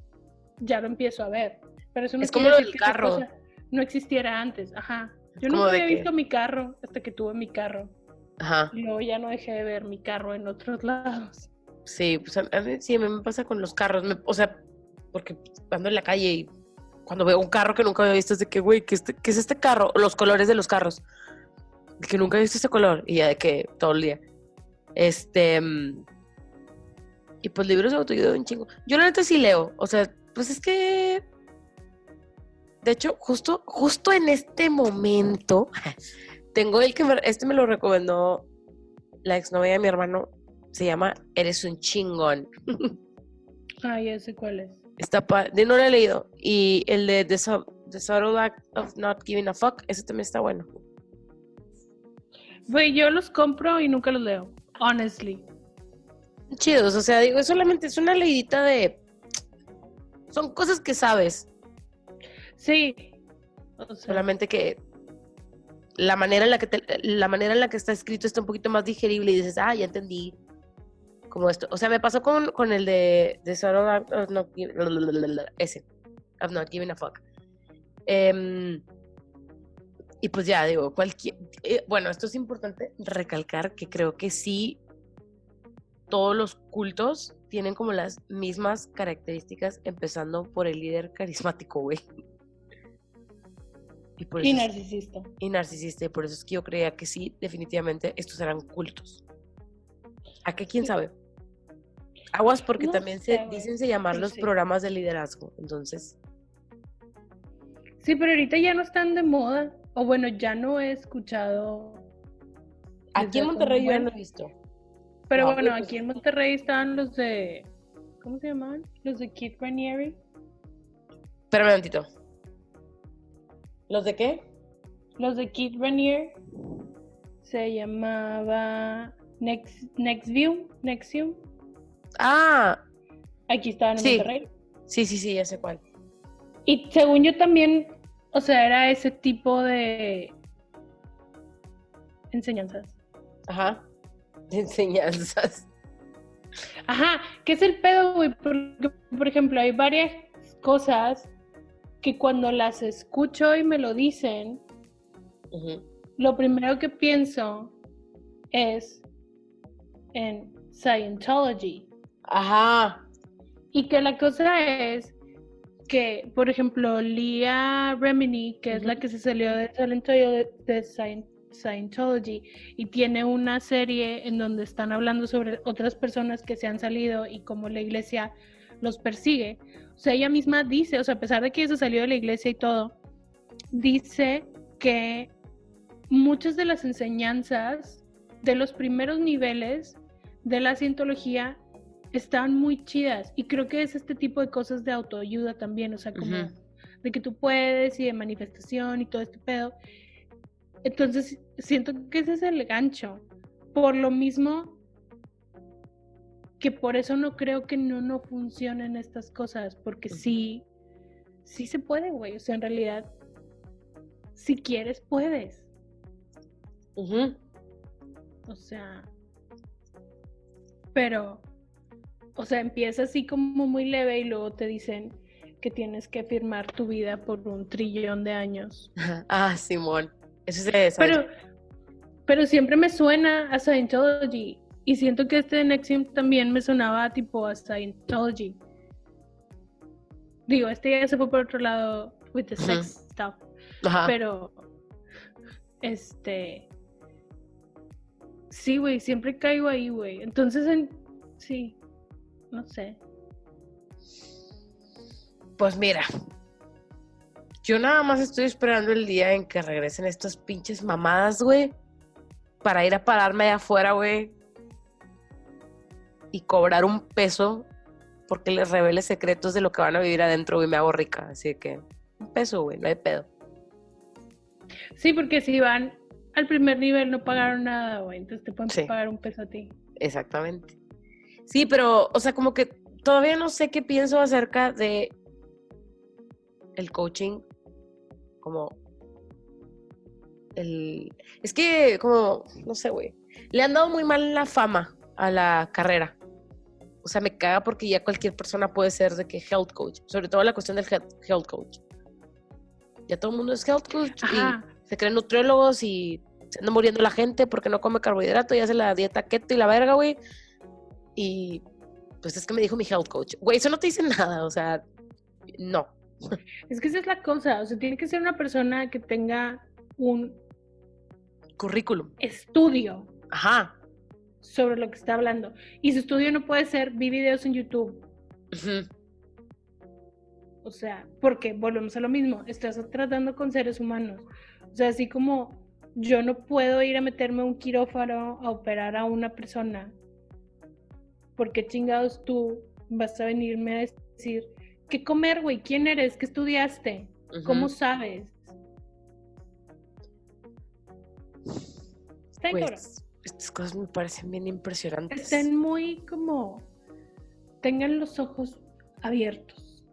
ya lo empiezo a ver. Pero eso no Es como lo del que carro. no existiera antes. Ajá. Yo nunca había que- visto mi carro hasta que tuve mi carro. Ajá, Y luego ya no dejé de ver mi carro en otros lados. sí, pues a, a mí sí, a mí me pasa con los carros, me- o sea, porque ando en la calle y cuando veo un carro que nunca había visto es de que, güey, ¿qué, este- qué es este carro? Los colores de los carros. De que nunca he visto este color y ya de que todo el día. Este... mm, Y pues libros de autoayuda un chingo. Yo la neta sí leo, o sea, pues es que... De hecho, justo, justo en este momento, tengo el que me- este me lo recomendó la exnovia de mi hermano. Se llama Eres un chingón. Ah, ya sé cuál es. Está de no lo he leído. Y el de The, Sub- The Subtle Act of Not Giving a Fuck, ese también está bueno. Güey, yo los compro y nunca los leo. Honestly. Chidos, o sea, digo, es solamente es una leidita de. Son cosas que sabes, Sí. O sea, solamente que la manera en la que te- la manera en la que está escrito está un poquito más digerible y dices, ah, ya entendí. Como esto. O sea, me pasó con, con el de, de Sort of- of Not. Of Not Giving a Fuck. Em, y pues ya, digo, cualquier. eh, bueno, esto es importante recalcar que creo que sí, todos los cultos tienen como las mismas características, empezando por el líder carismático, güey. Y, por eso narcisista. y narcisista, y por eso es que yo creía que sí, definitivamente estos eran cultos. ¿A qué quién sabe? Aguas porque No también sé, se dicen se llamar los sí. programas de liderazgo, entonces. Sí, pero ahorita ya no están de moda. O bueno, ya no he escuchado. Aquí en Monterrey yo ya no he visto. Pero No, bueno, pues- aquí en Monterrey estaban los de. ¿Cómo se llamaban? Los de Kid Ranieri. Espérame un momentito. ¿Los de qué? Los de Kid Raniere se llamaba Next, Nextview. Nextview. Ah, Aquí estaban en Sí. Monterrey. sí, sí, sí, ya sé cuál. Y según yo también, o sea, era ese tipo de enseñanzas. Ajá. Enseñanzas. Ajá, ¿qué es el pedo, güey? Porque, por ejemplo, hay varias cosas que cuando las escucho y me lo dicen, lo primero que pienso es en Scientology. Ajá. Y que la cosa es que, por ejemplo, Leah Remini, que es la que se salió de Scientology, de Scien- Scientology y tiene una serie en donde están hablando sobre otras personas que se han salido y cómo la iglesia los persigue. O sea, ella misma dice, o sea, a pesar de que ella se salió de la iglesia y todo, dice que muchas de las enseñanzas de los primeros niveles de la cientología están muy chidas y creo que es este tipo de cosas de autoayuda también, o sea, como de que tú puedes y de manifestación y todo este pedo. Entonces, siento que ese es el gancho. Por lo mismo que por eso no creo que no no funcionen estas cosas, porque sí sí se puede, güey, o sea, en realidad si quieres puedes. Ujú. O sea, pero, o sea, empieza así como muy leve y luego te dicen que tienes que firmar tu vida por un trillón de años. Ah, Simón. Eso es de Pero, pero siempre me suena a Scientology y siento que este de Nexium también me sonaba tipo a Scientology. Digo, este ya se fue por otro lado with the sex stuff, Ajá. pero este sí, güey, siempre caigo ahí, güey. Entonces, en, sí, no sé. Pues mira, yo nada más estoy esperando el día en que regresen estas pinches mamadas, güey, para ir a pararme allá afuera, güey, y cobrar un peso porque les revele secretos de lo que van a vivir adentro, güey, me hago rica. Así que, un peso, güey, no hay pedo. Sí, porque si van al primer nivel no pagaron nada, güey, entonces te pueden Sí. pagar un peso a ti. Exactamente. Sí, pero, o sea, como que todavía no sé qué pienso acerca de el coaching, como el... Es que, como, no sé, güey, le han dado muy mal la fama a la carrera. O sea, me caga porque ya cualquier persona puede ser de que health coach, sobre todo la cuestión del health, health coach. Ya todo el mundo es health coach Ajá. y se creen nutriólogos y se anda muriendo la gente porque no come carbohidrato y hace la dieta keto y la verga, güey. Y pues es que me dijo mi health coach. Güey, eso no te dice nada, o sea, no. Es que esa es la cosa, o sea, tiene que ser una persona que tenga un Currículum. estudio Ajá. sobre lo que está hablando. Y su estudio no puede ser, vi videos en YouTube. Ujú. O sea, porque volvemos a lo mismo, estás tratando con seres humanos. O sea, así como yo no puedo ir a meterme a un quirófano a operar a una persona, porque chingados tú vas a venirme a decir, ¿qué comer, güey? ¿Quién eres? ¿Qué estudiaste? ¿Cómo Ujú. sabes? Está estas- estas cosas me parecen bien impresionantes. Estén muy como, tengan los ojos abiertos.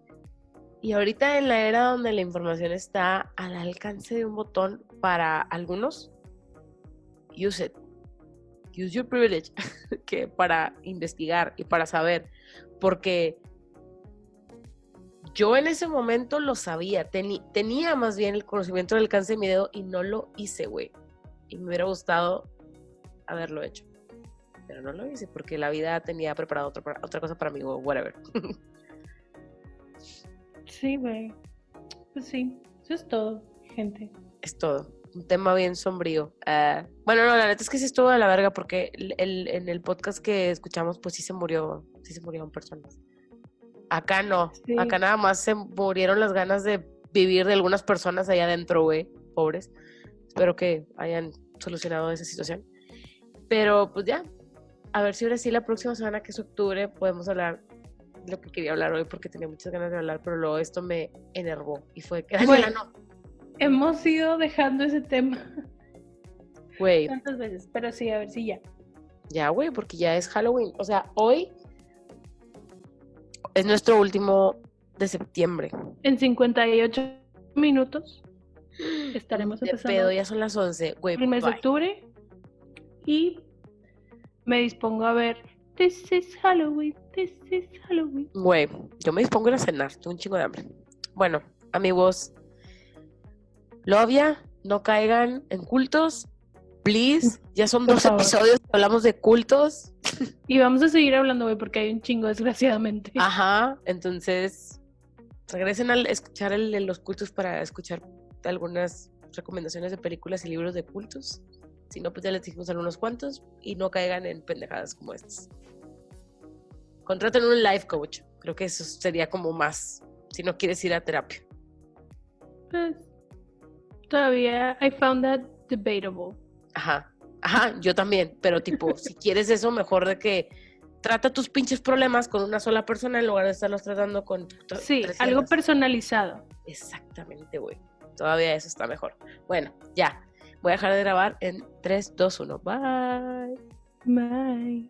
Y ahorita en la era donde la información está al alcance de un botón, para algunos, use it. Use your privilege que para investigar y para saber, porque yo en ese momento lo sabía, teni- tenía más bien el conocimiento del alcance de mi dedo y no lo hice, güey. Y me hubiera gustado haberlo hecho. Pero no lo hice porque la vida tenía preparado otra, otra cosa para mí o whatever. Sí, güey. Pues sí, eso es todo, gente. es todo. Un tema bien sombrío. Ah, bueno, no, la neta es que sí estuvo de la verga porque el, el- en el podcast que escuchamos, pues sí se murió, sí se murieron personas. Acá no, Sí. acá nada más se murieron las ganas de vivir de algunas personas allá adentro, güey, pobres. Espero que hayan solucionado esa situación. Pero pues ya, a ver si ahora sí la próxima semana, que es octubre, podemos hablar de lo que quería hablar hoy porque tenía muchas ganas de hablar, pero luego esto me enervó y fue que, Bueno. "Daniela, no, Hemos ido dejando ese tema güey, tantas veces, pero sí, a ver si ya. Ya, güey, porque ya es Halloween. O sea, hoy es nuestro último de septiembre. En 58 minutos estaremos De empezando pedo, ya son las 11. Güey, el mes de octubre y me dispongo a ver This is Halloween, this is Halloween. Güey, yo me dispongo a cenar. Tengo un chingo de hambre. Bueno, amigos, Lovia, no caigan en cultos. Please, ya son Por dos favor. episodios que hablamos de cultos. Y vamos a seguir hablando, güey, porque hay un chingo, desgraciadamente. Ajá, entonces regresen al escuchar el de los cultos para escuchar algunas recomendaciones de películas y libros de cultos. Si no, pues ya les dijimos algunos cuantos y no caigan en pendejadas como estas. Contraten un life coach. Creo que eso sería como más si no quieres ir a terapia. Pues, todavía I found that debatable. Ajá, ajá, yo también. Pero tipo, si quieres eso, mejor de que trata tus pinches problemas con una sola persona en lugar de estarlos tratando con Sí, 300. algo personalizado. Exactamente, güey. Todavía eso está mejor. Bueno, ya. Voy a dejar de grabar en 3, 2, 1. Bye. Bye.